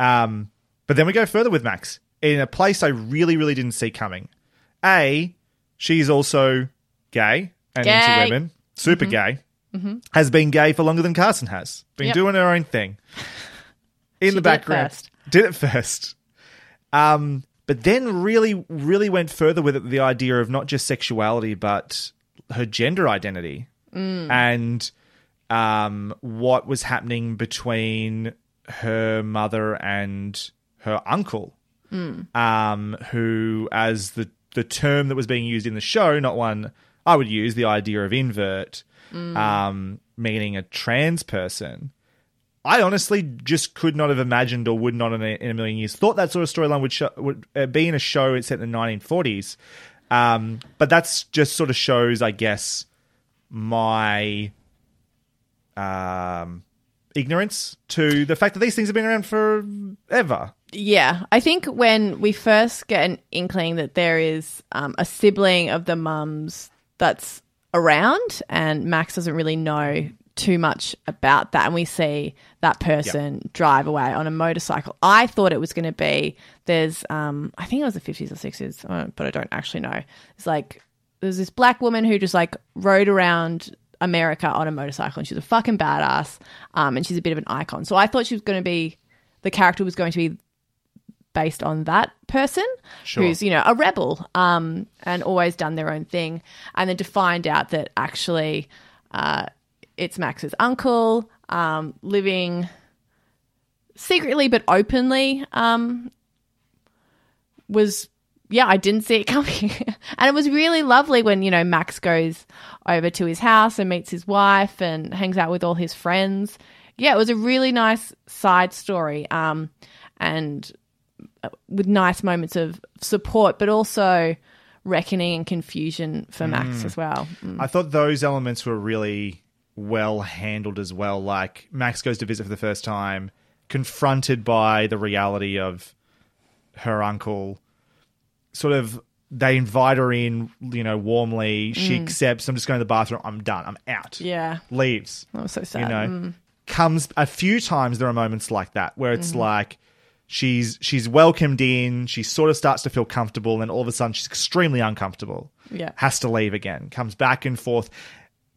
um but then we go further with max in a place i really really didn't see coming a she's also gay and into women super Mhm. gay Mhm. has been gay for longer than Carson has. Been Yep. doing her own thing in She the did it background. first. Did it first. Um, but then really, really went further with it, the idea of not just sexuality, but her gender identity Mm. and um, what was happening between her mother and her uncle Mm. um, who, as the the term that was being used in the show, not one I would use, the idea of invert, Mm. um, meaning a trans person. I honestly just could not have imagined, or would not in a, in a million years thought that sort of storyline would would uh, be in a show set in the 1940s. Um, but that's just sort of shows, I guess, my um, ignorance to the fact that these things have been around forever. Yeah, I think when we first get an inkling that there is um, a sibling of the mum's that's around, and Max doesn't really know too much about that, and we see that person drive away on a motorcycle. I thought it was going to be there's, um, I think it was the fifties or sixties, uh, but I don't actually know. It's like there's this black woman who just like rode around America on a motorcycle, and she's a fucking badass, um, and she's a bit of an icon. So I thought she was going to be the character was going to be based on that person Sure. who's you know a rebel um, and always done their own thing. And then to find out that actually uh, it's max's uncle um, living secretly but openly um, was yeah i didn't see it coming. And it was really lovely when you know max goes over to his house and meets his wife and hangs out with all his friends. Yeah it was a really nice side story um, and with nice moments of support but also reckoning and confusion for max Mm. as well Mm. I thought those elements were really well handled as well. Like Max goes to visit for the first time, confronted by the reality of her uncle. Sort of, they invite her in, you know, warmly. She Mm. accepts. I'm just going to the bathroom. I'm done. I'm out. yeah Leaves. that was so sad You know, Mm. comes a few times. There are moments like that where it's Mhm. like she's she's welcomed in. She sort of starts to feel comfortable, and then all of a sudden she's extremely uncomfortable yeah has to leave again, comes back and forth,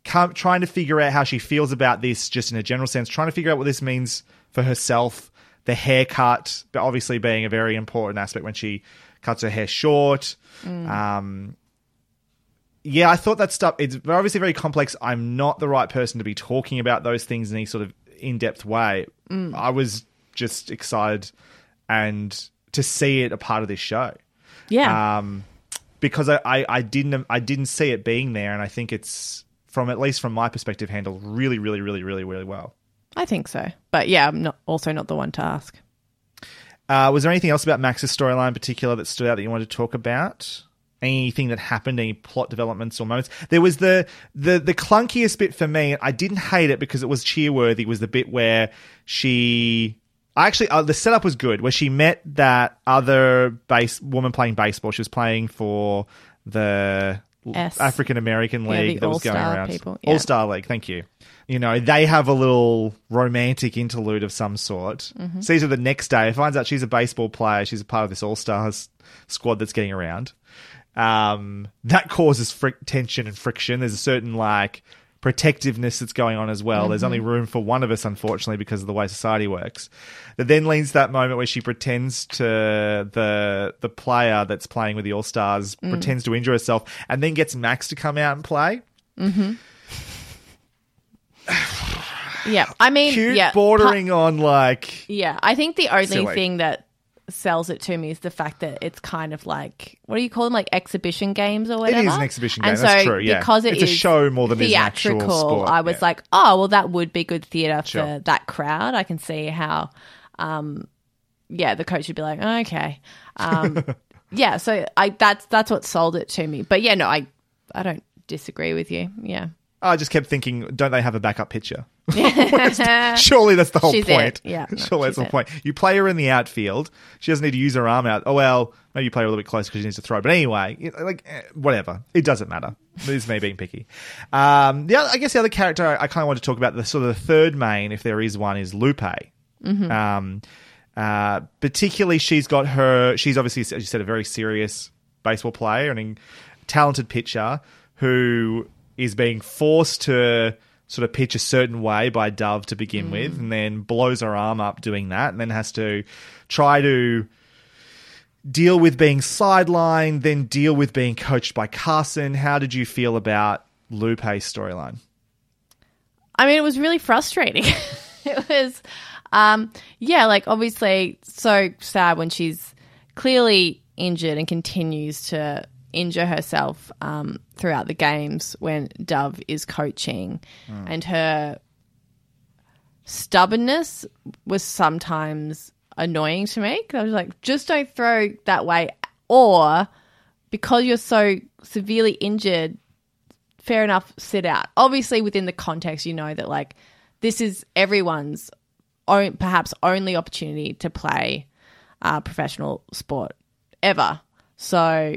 come, trying to figure out how she feels about this, just in a general sense, trying to figure out what this means for herself. The haircut, but obviously being a very important aspect when she cuts her hair short. Mm. Um, yeah, I thought that stuff. It's obviously very complex. I'm not the right person to be talking about those things in any sort of in depth way. Mm. I was just excited and to see it a part of this show yeah um, because I, I, I didn't I didn't see it being there, and I think it's from at least from my perspective handled really, really, really, really, really well. i think so but yeah i'm not also not the one to ask Uh, was there anything else about Max's storyline in particular that stood out that you wanted to talk about? Anything that happened, any plot developments or moments? There was the the the clunkiest bit for me. I didn't hate it because it was cheerworthy. Was the bit where she actually uh, the setup was good, where she met that other base woman playing baseball. She was playing for the. African American Yeah, league the that was going around. yeah. All Star League. Thank you. You know, they have a little romantic interlude of some sort. Mhm. Sees her the next day, finds out she's a baseball player. She's a part of this All Stars squad that's getting around. Um, that causes fric- tension and friction. There's a certain like protectiveness that's going on as well. There's Mhm. only room for one of us, unfortunately, because of the way society works. That then leads to that moment where she pretends to the the player that's playing with the All Stars Mm. pretends to injure herself, and then gets Max to come out and play. mm-hmm yeah i mean Cute, yeah bordering on like Yeah, I think the only Silly. thing that sells it to me is the fact that it's kind of like what do you call them, like exhibition games or whatever. is an exhibition And game, that's so true, yeah. because it It's a show more than it is an actual theatrical. sport, I was yeah. like, oh well, that would be good theater for Sure. that crowd. I can see how, um, yeah, the coach would be like, okay, um, yeah. So I that's that's what sold it to me. But yeah, no, I I don't disagree with you. Yeah. I just kept thinking, don't they have a backup pitcher? Surely that's the whole She's point. it. Yeah, no, Surely that's the it. point. You play her in the outfield. She doesn't need to use her arm out. Oh well, maybe you play her a little bit closer because she needs to throw. But anyway, like eh, whatever. It doesn't matter. This is me being picky. Um, the other, I guess the other character I, I kind of want to talk about the sort of the third main, if there is one, is Lupe. Mhm. Um, uh, particularly, she's got her. She's obviously, as you said, a very serious baseball player and a talented pitcher who is being forced to sort of pitch a certain way by Dove to begin with, and then blows her arm up doing that, and then has to try to deal with being sidelined, then deal with being coached by Carson. How did you feel about Lupe's storyline? I mean, it was really frustrating. it was, um, yeah, like obviously so sad when she's clearly injured and continues to injure herself um, throughout the games when Dove is coaching, Mm. and her stubbornness was sometimes annoying to me. 'cause I was like, just don't throw that way, or because you're so severely injured, fair enough, sit out. Obviously, within the context, you know that like this is everyone's own, perhaps only opportunity to play uh, professional sport ever. So,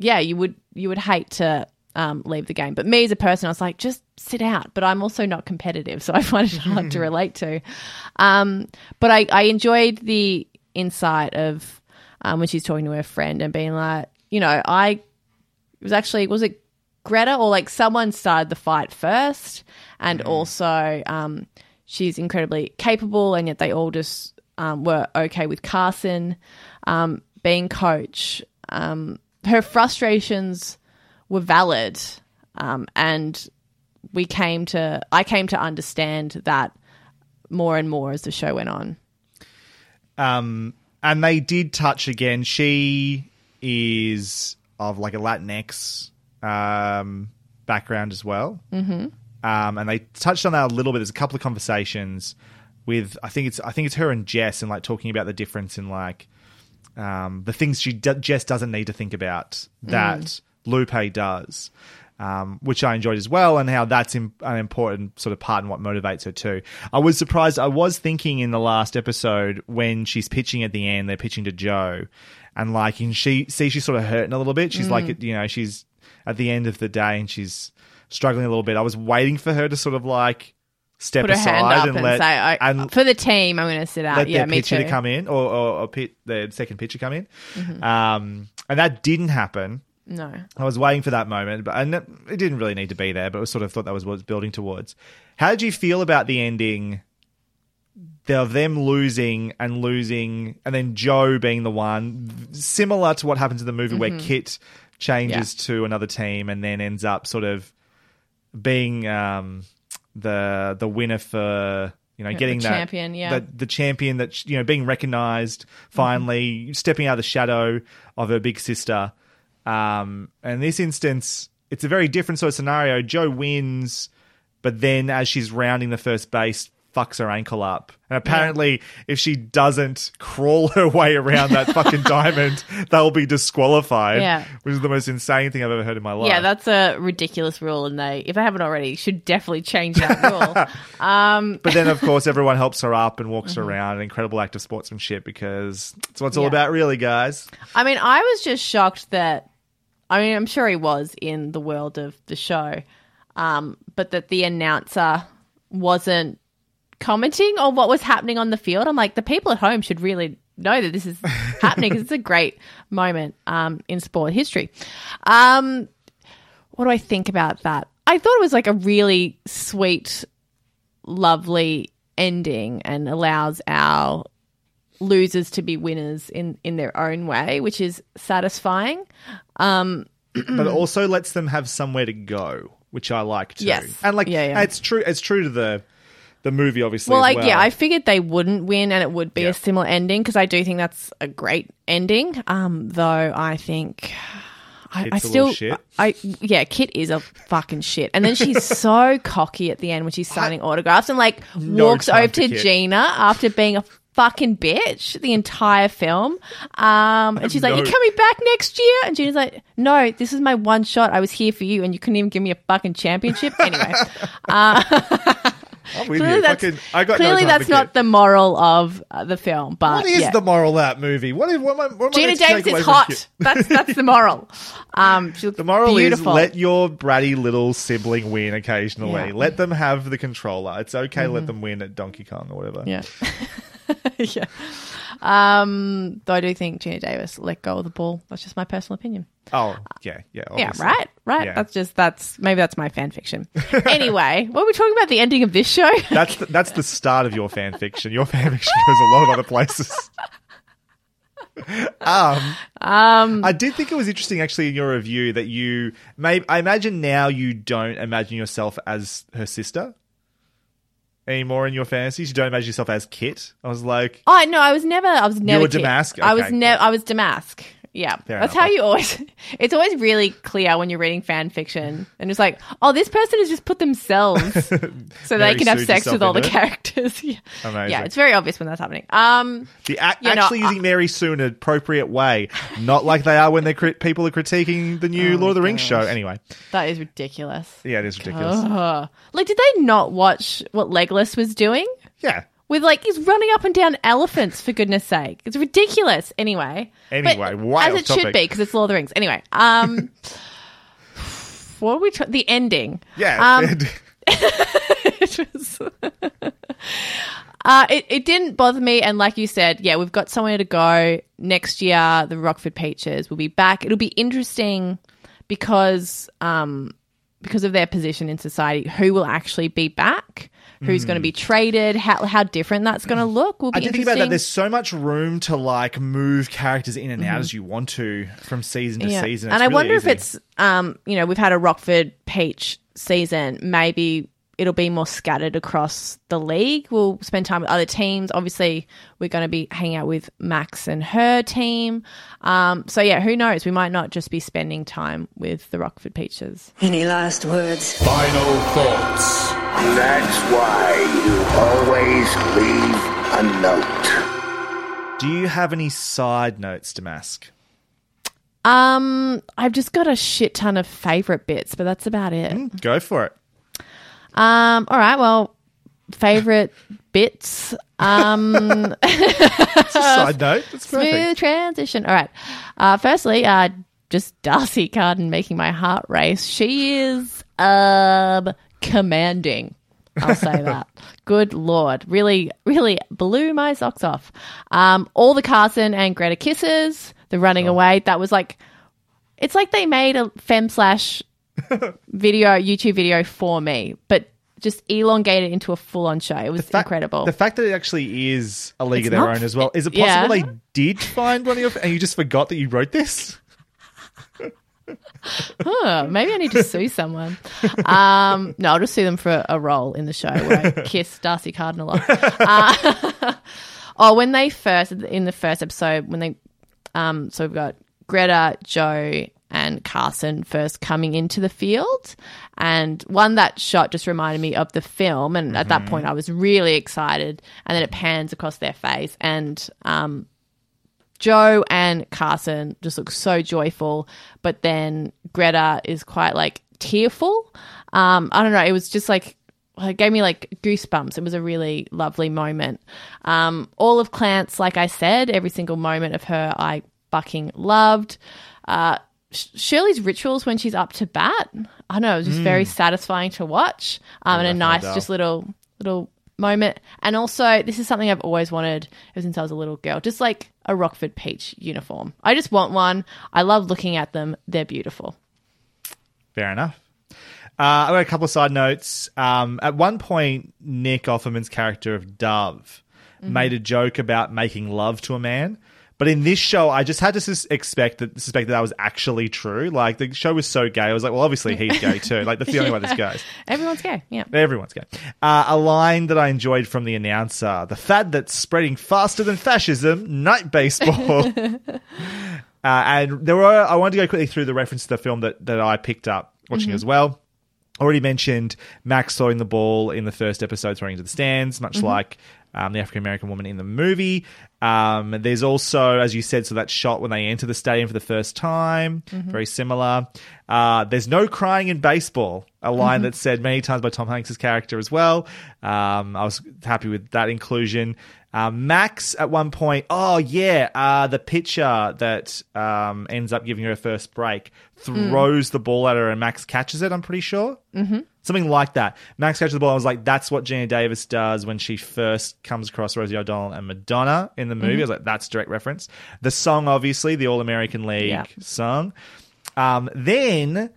yeah, you would you would hate to um, leave the game. But me as a person, I was like, just sit out. But I'm also not competitive, so I find it hard to relate to. Um, but I, I enjoyed the insight of um, when she's talking to her friend and being like, you know, I it was actually was it Greta or like someone started the fight first, and also um, she's incredibly capable, and yet they all just um, were okay with Carson um, being coach. Um, her frustrations were valid, um, and we came to I came to understand that more and more as the show went on. Um, and they did touch again. She is of like a Latinx um, background as well. Mm-hmm. Um, and they touched on that a little bit. There's a couple of conversations with I think it's I think it's her and Jess and like talking about the difference in like um, the things she d- Jess doesn't need to think about that Mm. Lupe does. Um, which I enjoyed as well, and how that's im- an important sort of part in what motivates her too. I was surprised. I was thinking in the last episode when she's pitching at the end, they're pitching to Joe, and like, and she see she's sort of hurting a little bit. She's Mm. like, you know, she's at the end of the day and she's struggling a little bit. I was waiting for her to sort of like step Put aside hand up and, and, let say, I, and "For the team, I'm going to sit out." let yeah, their me pitcher too. to come in or, or, or pit, the second pitcher come in. Mhm. Um, and that didn't happen. No. I was waiting for that moment, but and it didn't really need to be there. But I sort of thought that was what it was building towards. How did you feel about the ending? Of them losing and losing, and then Joe being the one, similar to what happens in the movie where Mhm. Kit changes to another team and then ends up sort of being um, the the winner for you know getting the that champion, yeah. the, the champion that you know being recognized finally stepping out of the shadow of her big sister. Um and in this instance it's a very different sort of scenario. Joe wins but then as she's rounding the first base fucks her ankle up and apparently if she doesn't crawl her way around that fucking diamond they'll be disqualified Yeah. which is the most insane thing i've ever heard in my life Yeah, that's a ridiculous rule, and they, if they haven't already, should definitely change that rule. um, But then, of course, everyone helps her up and walks her Mhm. around. An incredible act of sportsmanship because it's what it's all Yeah. about, really, guys. I mean, I was just shocked that. I mean, I'm sure he was in the world of the show, um, but that the announcer wasn't commenting on what was happening on the field. I'm like, the people at home should really know that this is happening because it's a great moment um, in sport history. Um, what do I think about that? I thought it was like a really sweet, lovely ending and allows our losers to be winners in in their own way, which is satisfying. Um, but it also lets them have somewhere to go, which I like too. Yes. and like Yeah, yeah. it's true. It's true to the the movie, obviously. well, like yeah, I figured they wouldn't win, and it would be a similar ending because I do think that's a great ending. Um, though I think. I, I still, shit. I yeah, Kit is a fucking shit, and then she's so cocky at the end when she's signing autographs and like No walks over to Kit. Geena after being a fucking bitch the entire film. Um, and she's like, No. "You're coming back next year?" And Geena's like, "No, this is my one shot. I was here for you, and you couldn't even give me a fucking championship." Anyway, uh, I'm with clearly you. that's Fucking, I got clearly no that's not the moral of uh, the film. But What is yeah. the moral of that movie? What, is, what am I? What am Geena Davis is hot. That's that's the moral. Um, she looks The moral beautiful. is let your bratty little sibling win occasionally. Yeah. Mm-hmm. Let them have the controller. It's okay. to Let them win at Donkey Kong or whatever. Yeah. yeah. Um, though I do think Geena Davis let go of the ball. That's just my personal opinion. Oh yeah, yeah. Yeah, right, right. Yeah. That's just that's maybe that's my fan fiction. anyway, what are we talking about? The ending of this show? That's the, that's the start of your fan fiction. Your fan fiction goes a lot of other places. um, um, I did think it was interesting, actually, in your review that you may. I imagine now you don't imagine yourself as her sister anymore in your fantasies. You don't imagine yourself as Kit. I was like, oh no, I was never. I was never. You were Kit. Damask? I was Okay, never. I was Damask. Yeah, Fair that's enough. how you always. It's always really clear when you're reading fan fiction, and it's like, oh, this person has just put themselves so they Mary can have sex with all the into it? characters. yeah. Amazing. yeah, it's very obvious when that's happening. Um, the ac- You know, actually using Mary Sue in an appropriate way, not like they are when they're crit- people are critiquing the new Oh Lord of the Rings show. Anyway, that is ridiculous. yeah, it is ridiculous. Ugh. Like, did they not watch what Legolas was doing? Yeah. With like he's running up and down elephants for goodness sake. It's ridiculous. Anyway. Anyway, way as it should be because it's Lord of the Rings. Anyway, um, what are we? Tra- the ending. Yeah. Um, it was. Uh, it, it didn't bother me, and like you said, yeah, we've got somewhere to go next year. The Rockford Peaches will be back. It'll be interesting because um, because of their position in society, who will actually be back, who's going to be traded, how how different that's going to look. Will be Hmm. I did think about that. There's so much room to like move characters in and out as you want to from season to Mm-hmm. Yeah. season. And I really wonder easy. if it's, um, you know, we've had a Rockford Peach season. Maybe it'll be more scattered across the league. We'll spend time with other teams. Obviously, we're going to be hanging out with Max and her team. Um, so yeah, who knows? We might not just be spending time with the Rockford Peaches. Any last words? Final thoughts. That's why you always leave a note. Do you have any side notes, Damask? Um, I've just got a shit ton of favorite bits, but that's about it. Go for it. Um, all right. Well, favorite bits. Um, It's a side note. It's smooth perfect. transition. All right. Uh, firstly, uh, just D'Arcy Carden making my heart race. She is um commanding. I'll say that. Good lord, really, really blew my socks off. Um, all the Carson and Greta kisses, the running away. That was like, it's like they made a fem slash video, YouTube video for me, but just elongated into a full on show. It was incredible. The fact that it actually is a league It's of their own as well. Is it possible yeah. they did find one of your and you just forgot that you wrote this? Huh, maybe I need to sue someone. Um, no, I'll just sue them for a role in the show where I kiss D'Arcy Carden a lot. Uh, oh, when they first in the first episode, when they um, so we've got Greta, Joe, and Carson first coming into the field, and one that shot just reminded me of the film, and at that point I was really excited, and then it pans across their face, and um, Joe and Carson just look so joyful, but then Greta is quite like tearful. Um, I don't know. It was just like it gave me like goosebumps. It was a really lovely moment. Um, all of Clance, like I said, every single moment of her, I fucking loved. Uh, Shirley's rituals when she's up to bat, I don't know, it was just Mm. very satisfying to watch. Um, and a nice, just little little moment. And also, this is something I've always wanted ever since I was a little girl, just like a Rockford Peach uniform. I just want one. I love looking at them. They're beautiful. Fair enough. Uh, I've got a couple of side notes. Um, at one point, Nick Offerman's character of Dove Mm-hmm. made a joke about making love to a man. But in this show, I just had to sus- expect that suspect that that was actually true. Like the show was so gay, I was like, well, obviously he's gay too. Like that's the only way this goes. Everyone's gay. Yeah. Everyone's gay. Uh, a line that I enjoyed from the announcer: "The fad that's spreading faster than fascism, night baseball." uh, and there were. I wanted to go quickly through the reference to the film that that I picked up watching Mhm. as well. Already mentioned Max throwing the ball in the first episode, throwing into the stands, much Mhm. like um, the African American woman in the movie. Um, there's also, as you said, so that shot when they enter the stadium for the first time, very similar. Uh, there's no crying in baseball, a line that's said many times by Tom Hanks' character as well. Um, I was happy with that inclusion. Um, Max at one point, oh yeah, uh, the pitcher that um, ends up giving her a first break throws the ball at her and Max catches it. I'm pretty sure, mm-hmm. something like that. Max catches the ball. I was like, that's what Geena Davis does when she first comes across Rosie O'Donnell and Madonna in the movie. I was like, that's direct reference. The song, obviously, the All American League Yeah. song. Um, then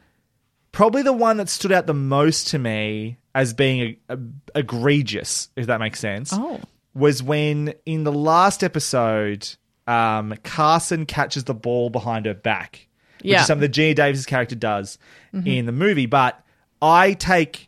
probably the one that stood out the most to me as being a, a, egregious, if that makes sense, Oh. Was when in the last episode, um, Carson catches the ball behind her back, which Yeah. is something that Geena Davis' character does in the movie. But I take,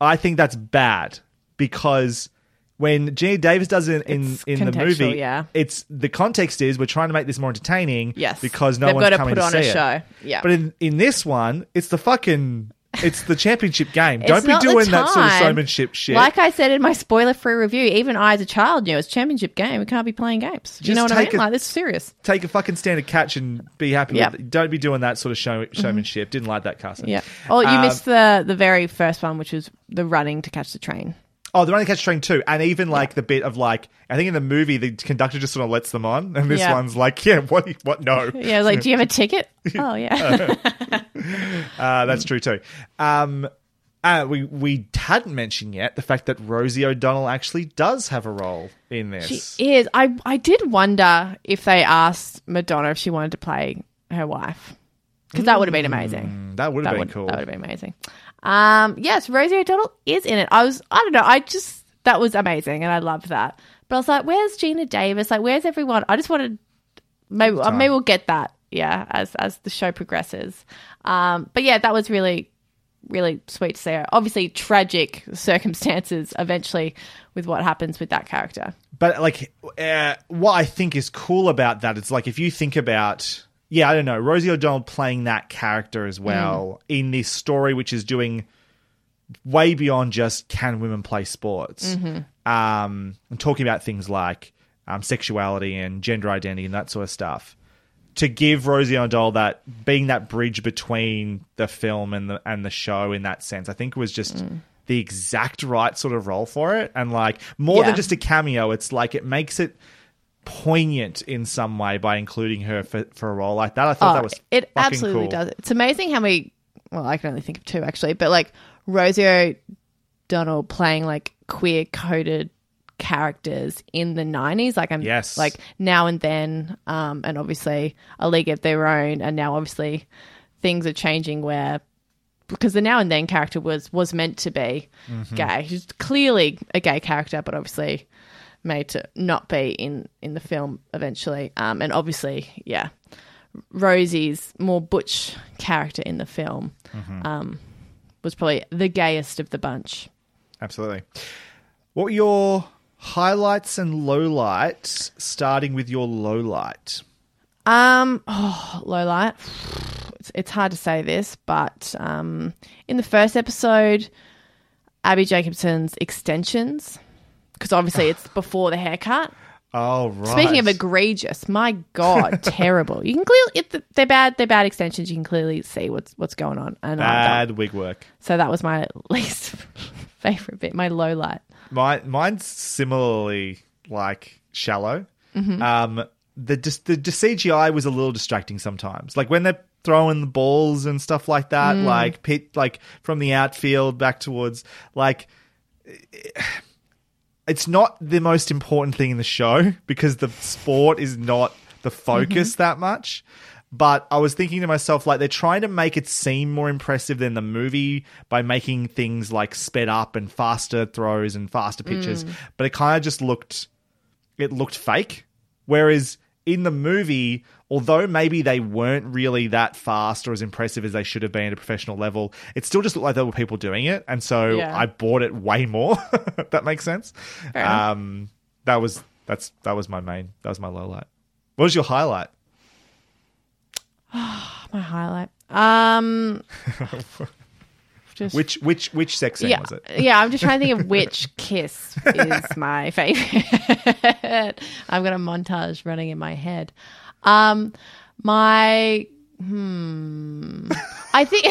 I think that's bad because when Geena Davis does it in It's in the movie, yeah. it's the context is we're trying to make this more entertaining, Yes. because no They've one's got to coming put to on see a it. show. Yeah. But in in this one, it's the fucking it's the championship game. Don't be doing that sort of showmanship shit. Like I said in my spoiler-free review, even I, as a child, knew it's championship game. We can't be playing games. Do you know what I mean? a- like this is serious. Take a fucking standard catch and be happy Yep. with it. Don't be doing that sort of show, showmanship. Didn't like that, Carson. Yeah. Oh, you Um, missed the the very first one, which was the running to catch the train. Oh, they're only catch train too, and even like the bit of like I think in the movie the conductor just sort of lets them on, and this Yeah. one's like, yeah, what? What? No. Yeah, like, do you have a ticket? oh yeah. Uh, that's true too. Um, uh, we we hadn't mentioned yet the fact that Rosie O'Donnell actually does have a role in this. She is. I I did wonder if they asked Madonna if she wanted to play her wife, because that would have been amazing. Mm, that would have That been would cool. that would have been amazing. Um, yes, Rosie O'Donnell is in it. I was. I don't know. I just that was amazing, and I loved that. But I was like, where's Geena Davis? Like, where's everyone? I just wanted maybe maybe we'll get that. Yeah, as as the show progresses. Um, but yeah, that was really really sweet to see her. Obviously, tragic circumstances eventually with what happens with that character. But like, uh, what I think is cool about that is like if you think about, yeah, I don't know, Rosie O'Donnell playing that character as well in this story, which is doing way beyond just can women play sports, um, and talking about things like um, sexuality and gender identity and that sort of stuff. To give Rosie O'Donnell that being that bridge between the film and the and the show in that sense, I think was just the exact right sort of role for it. And like more Yeah. than just a cameo, it's like it makes it poignant in some way by including her for, for a role like that. I thought Oh, that was it absolutely cool. does. It's amazing how many. Well, I can only think of two actually, but like Rosie O'Donnell playing like queer coded characters in the 90s like i'm Yes. like now and then um and obviously a league of their own and now obviously things are changing where because the now and then character was was meant to be Mm-hmm. gay she's clearly a gay character but obviously made to not be in in the film eventually um and obviously yeah Rosie's more butch character in the film Mm-hmm. um, was probably the gayest of the bunch. Absolutely. What were your highlights and lowlights, starting with your low light? Um, oh, low light. It's, it's hard to say this, but um, in the first episode, Abbi Jacobson's extensions, because obviously it's before the haircut. Oh, right. Speaking of egregious, my god, terrible! You can clearly it, they're bad. They're bad extensions. You can clearly see what's what's going on. And I don't- bad wig work. So that was my least favorite bit, my low light. My, mine's similarly like shallow. Mm-hmm. Um, the just the, the CGI was a little distracting sometimes. Like when they're throwing the balls and stuff like that, Mm. like pit like from the outfield back towards like. It's not the most important thing in the show because the sport is not the focus Mm-hmm. that much. But I was thinking to myself, like, they're trying to make it seem more impressive than the movie by making things like sped up and faster throws and faster pitches. Mm. But it kind of just looked, it looked fake. Whereas in the movie, although maybe they weren't really that fast or as impressive as they should have been at a professional level, it still just looked like there were people doing it. And so Yeah. I bought it way more. that makes sense. Um, that was, that's, that was my main, that was my low light. What was your highlight? My highlight. Um, Just- which which which sex scene yeah, was it? yeah. I'm just trying to think of which kiss is my favorite. I've got a montage running in my head. Um, my hmm, I think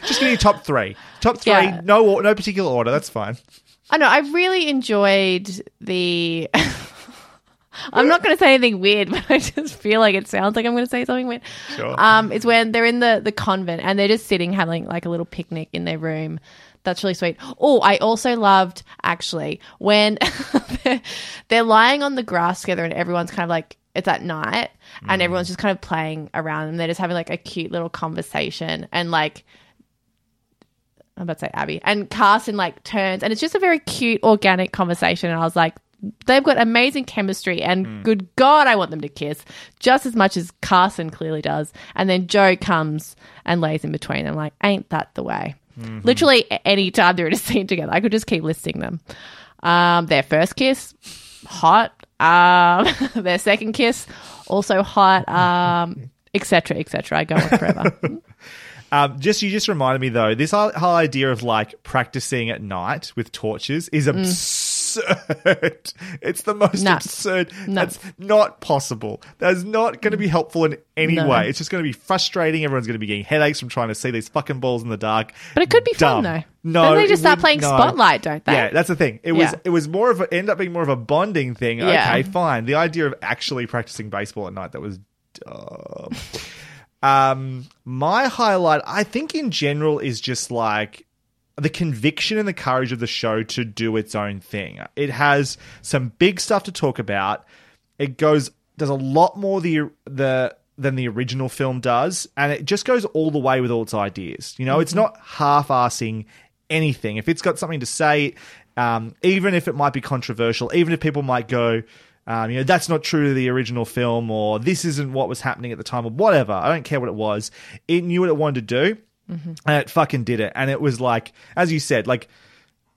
Just give me top three. Top three. Yeah. No no particular order. That's fine. I know I really enjoyed the. I'm not going to say anything weird, but I just feel like it sounds like I'm going to say something weird. Sure. Um, it's when they're in the the convent and they're just sitting having like a little picnic in their room. That's really sweet. Oh, I also loved actually when they're, they're lying on the grass together and everyone's kind of like it's at night and everyone's just kind of playing around and they're just having like a cute little conversation and like I'm about to say Abbi and Carson like turns and it's just a very cute organic conversation and I was like they've got amazing chemistry and good god I want them to kiss just as much as Carson clearly does. And then Jo comes and lays in between. Them like ain't that the way? Literally any time they're in a scene together I could just keep listing them. Um their first kiss hot. Um their second kiss also hot. Um etc etc I go on forever. Um, just you just reminded me though, this whole, whole idea of like practicing at night with torches is absurd. it's the most Mm. Absurd. That's not possible. That's not going to be helpful in any No. way. It's just going to be frustrating. Everyone's going to be getting headaches from trying to see these fucking balls in the dark. But it could be Dumb. fun though. No, then they just start playing no. Spotlight, don't they? Yeah, that's the thing. It was Yeah. it was more of a end up being more of a bonding thing. Yeah. Okay, fine. The idea of actually practicing baseball at night that was dumb. um, my highlight, I think, in general, is just like the conviction and the courage of the show to do its own thing. It has some big stuff to talk about. It goes does a lot more the the than the original film does, and it just goes all the way with all its ideas. You know, it's not half-assing anything. If it's got something to say, um, even if it might be controversial, even if people might go, um, you know, that's not true to the original film, or this isn't what was happening at the time, or whatever. I don't care what it was. It knew what it wanted to do, and it fucking did it. And it was like, as you said, like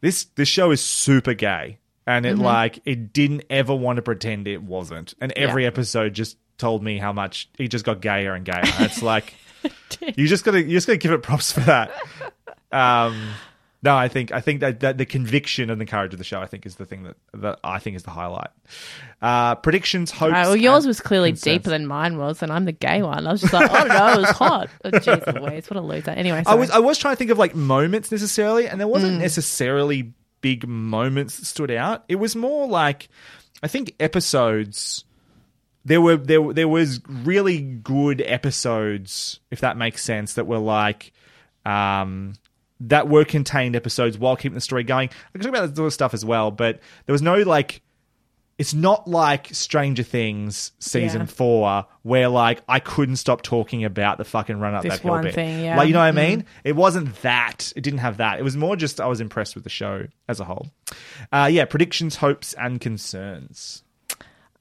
this this show is super gay, and it like it didn't ever want to pretend it wasn't. And every Yeah. episode just told me how much he just got gayer and gayer. It's like you just gotta you just gotta give it props for that. Um, no, I think I think that, that the conviction and the courage of the show, I think, is the thing that, that I think is the highlight. Uh, predictions, hopes. Right, well, yours was clearly concerns. deeper than mine was, and I'm the gay one. I was just like, oh no, it was hot. Oh, Jeez Louise, what a loser. Anyway, I was I was trying to think of like moments necessarily, and there Mm. wasn't necessarily big moments that stood out. It was more like I think episodes. There were there there was really good episodes, if that makes sense, that were like um that were contained episodes while keeping the story going. I can talk about that sort of stuff as well, but there was no like it's not like Stranger Things season Yeah. four, where like I couldn't stop talking about the fucking run up This that hill one bit. thing, yeah. Like you know what I Mm. mean? It wasn't that. It didn't have that. It was more just I was impressed with the show as a whole. Uh, yeah, predictions, hopes, and concerns.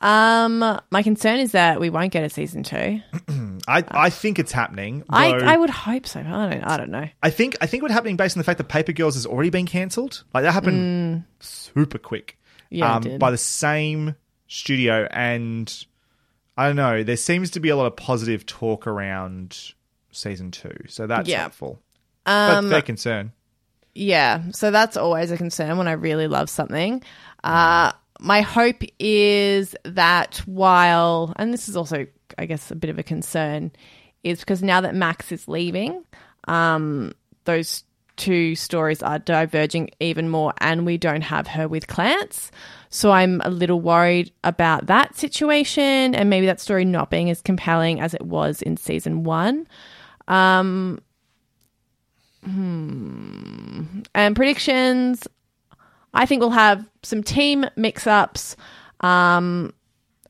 Um, my concern is that we won't get a season two. I, I think it's happening. I, though I would hope so. I don't. I don't know. I think I think what's happening based on the fact that Paper Girls has already been cancelled. Like that happened super quick. Mm. Yeah, it um, did. by the same studio, and I don't know. There seems to be a lot of positive talk around season two, so that's Yeah. helpful. Um, but fair concern. Yeah, so that's always a concern when I really love something. Uh, my hope is that while, and this is also, I guess, a bit of a concern, is because now that Max is leaving, um, those two stories are diverging even more, and we don't have her with Clance. So I'm a little worried about that situation, and maybe that story not being as compelling as it was in season one. Um, and predictions i think we'll have some team mix-ups um,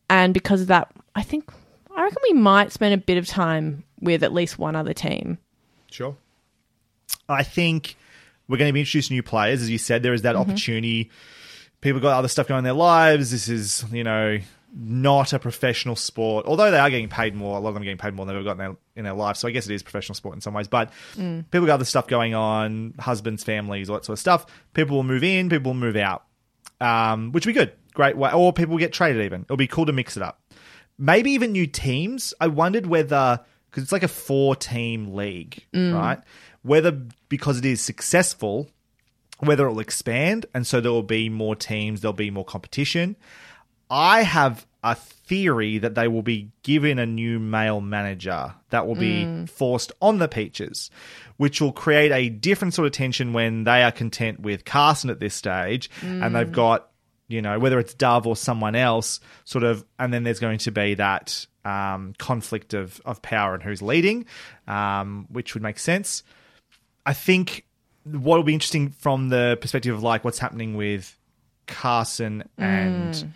and because of that i think i reckon we might spend a bit of time with at least one other team Sure. I think we're going to be introducing new players. As you said, there is that opportunity. People got other stuff going in their lives. This is, you know, not a professional sport. Although they are getting paid more, a lot of them are getting paid more than they've ever got in their, in their life. So I guess it is professional sport in some ways. But people got other stuff going on, husbands, families, all that sort of stuff. People will move in, people will move out, um, which will be good. Great way. Or people will get traded even. It'll be cool to mix it up. Maybe even new teams. I wondered whether, because it's like a four team league, right? whether because it is successful, whether it will expand, and so there will be more teams, there'll be more competition. I have a theory that they will be given a new male manager that will be forced on the Peaches, which will create a different sort of tension when they are content with Carson at this stage and they've got, you know, whether it's Dove or someone else, sort of, and then there's going to be that um, conflict of, of power and who's leading, um, which would make sense. I think what will be interesting from the perspective of like what's happening with Carson and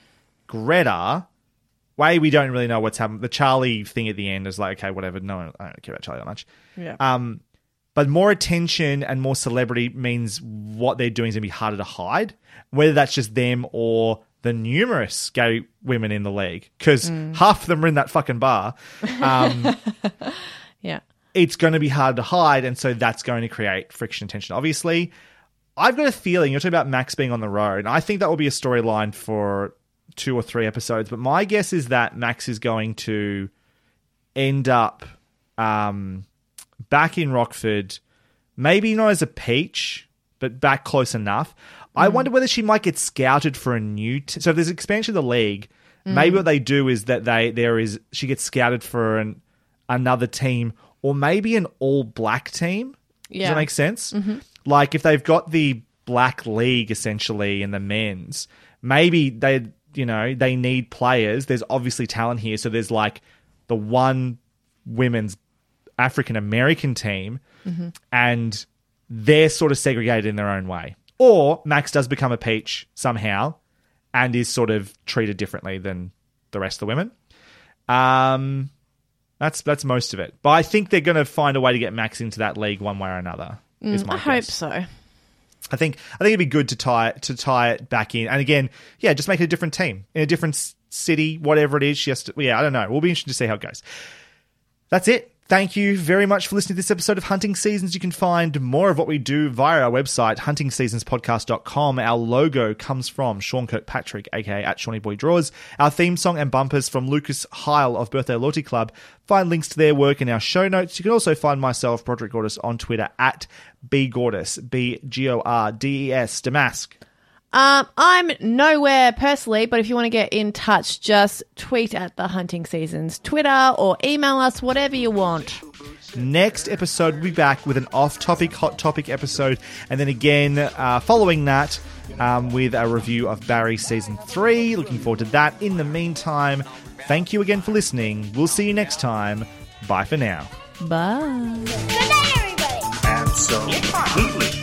Greta. Way we don't really know what's happened. The Charlie thing at the end is like, okay, whatever. No, one- I don't care about Charlie that much. Yeah. Um, but more attention and more celebrity means what they're doing is going to be harder to hide, whether that's just them or the numerous gay women in the league, because half of them are in that fucking bar. Um, yeah. it's going to be hard to hide, and so that's going to create friction and tension. Obviously, I've got a feeling you're talking about Max being on the road, and I think that will be a storyline for two or three episodes. But my guess is that Max is going to end up um, back in Rockford, maybe not as a peach, but back close enough. I hmm. wonder whether she might get scouted for a new. T- so if there's expansion of the league, maybe hmm. what they do is that they there is she gets scouted for an another team or maybe an all black team. Does Yeah. that make sense? Mm-hmm. Like if they've got the black league essentially in the men's, maybe they you know they need players. There's obviously talent here, so there's like the one women's African American team, and they're sort of segregated in their own way. Or Max does become a peach somehow and is sort of treated differently than the rest of the women. Um, that's that's most of it. But I think they're going to find a way to get Max into that league one way or another. is my I hope so. I think I think it'd be good to tie it, to tie it back in, and again, yeah, just make it a different team in a different city, whatever it is. She has to, yeah, I don't know. We'll be interested to see how it goes. That's it. Thank you very much for listening to this episode of Hunting Seasons. You can find more of what we do via our website, huntingseasonspodcast.com. Our logo comes from Sean Kirkpatrick, aka at Shawnee Boy Draws. Our theme song and bumpers from Lucas Heil of Birthday Loyalty Club. Find links to their work in our show notes. You can also find myself, Broderick Gordis, on Twitter at b bgordis, B G O R D E S, Damask. Um, I'm nowhere personally, but if you want to get in touch, just tweet at the Hunting Seasons Twitter or email us, whatever you want. Next episode, we'll be back with an off topic, hot topic episode. And then again, uh, following that, um, with a review of Barry Season 3. Looking forward to that. In the meantime, thank you again for listening. We'll see you next time. Bye for now. Bye. Good night, everybody. Absolutely.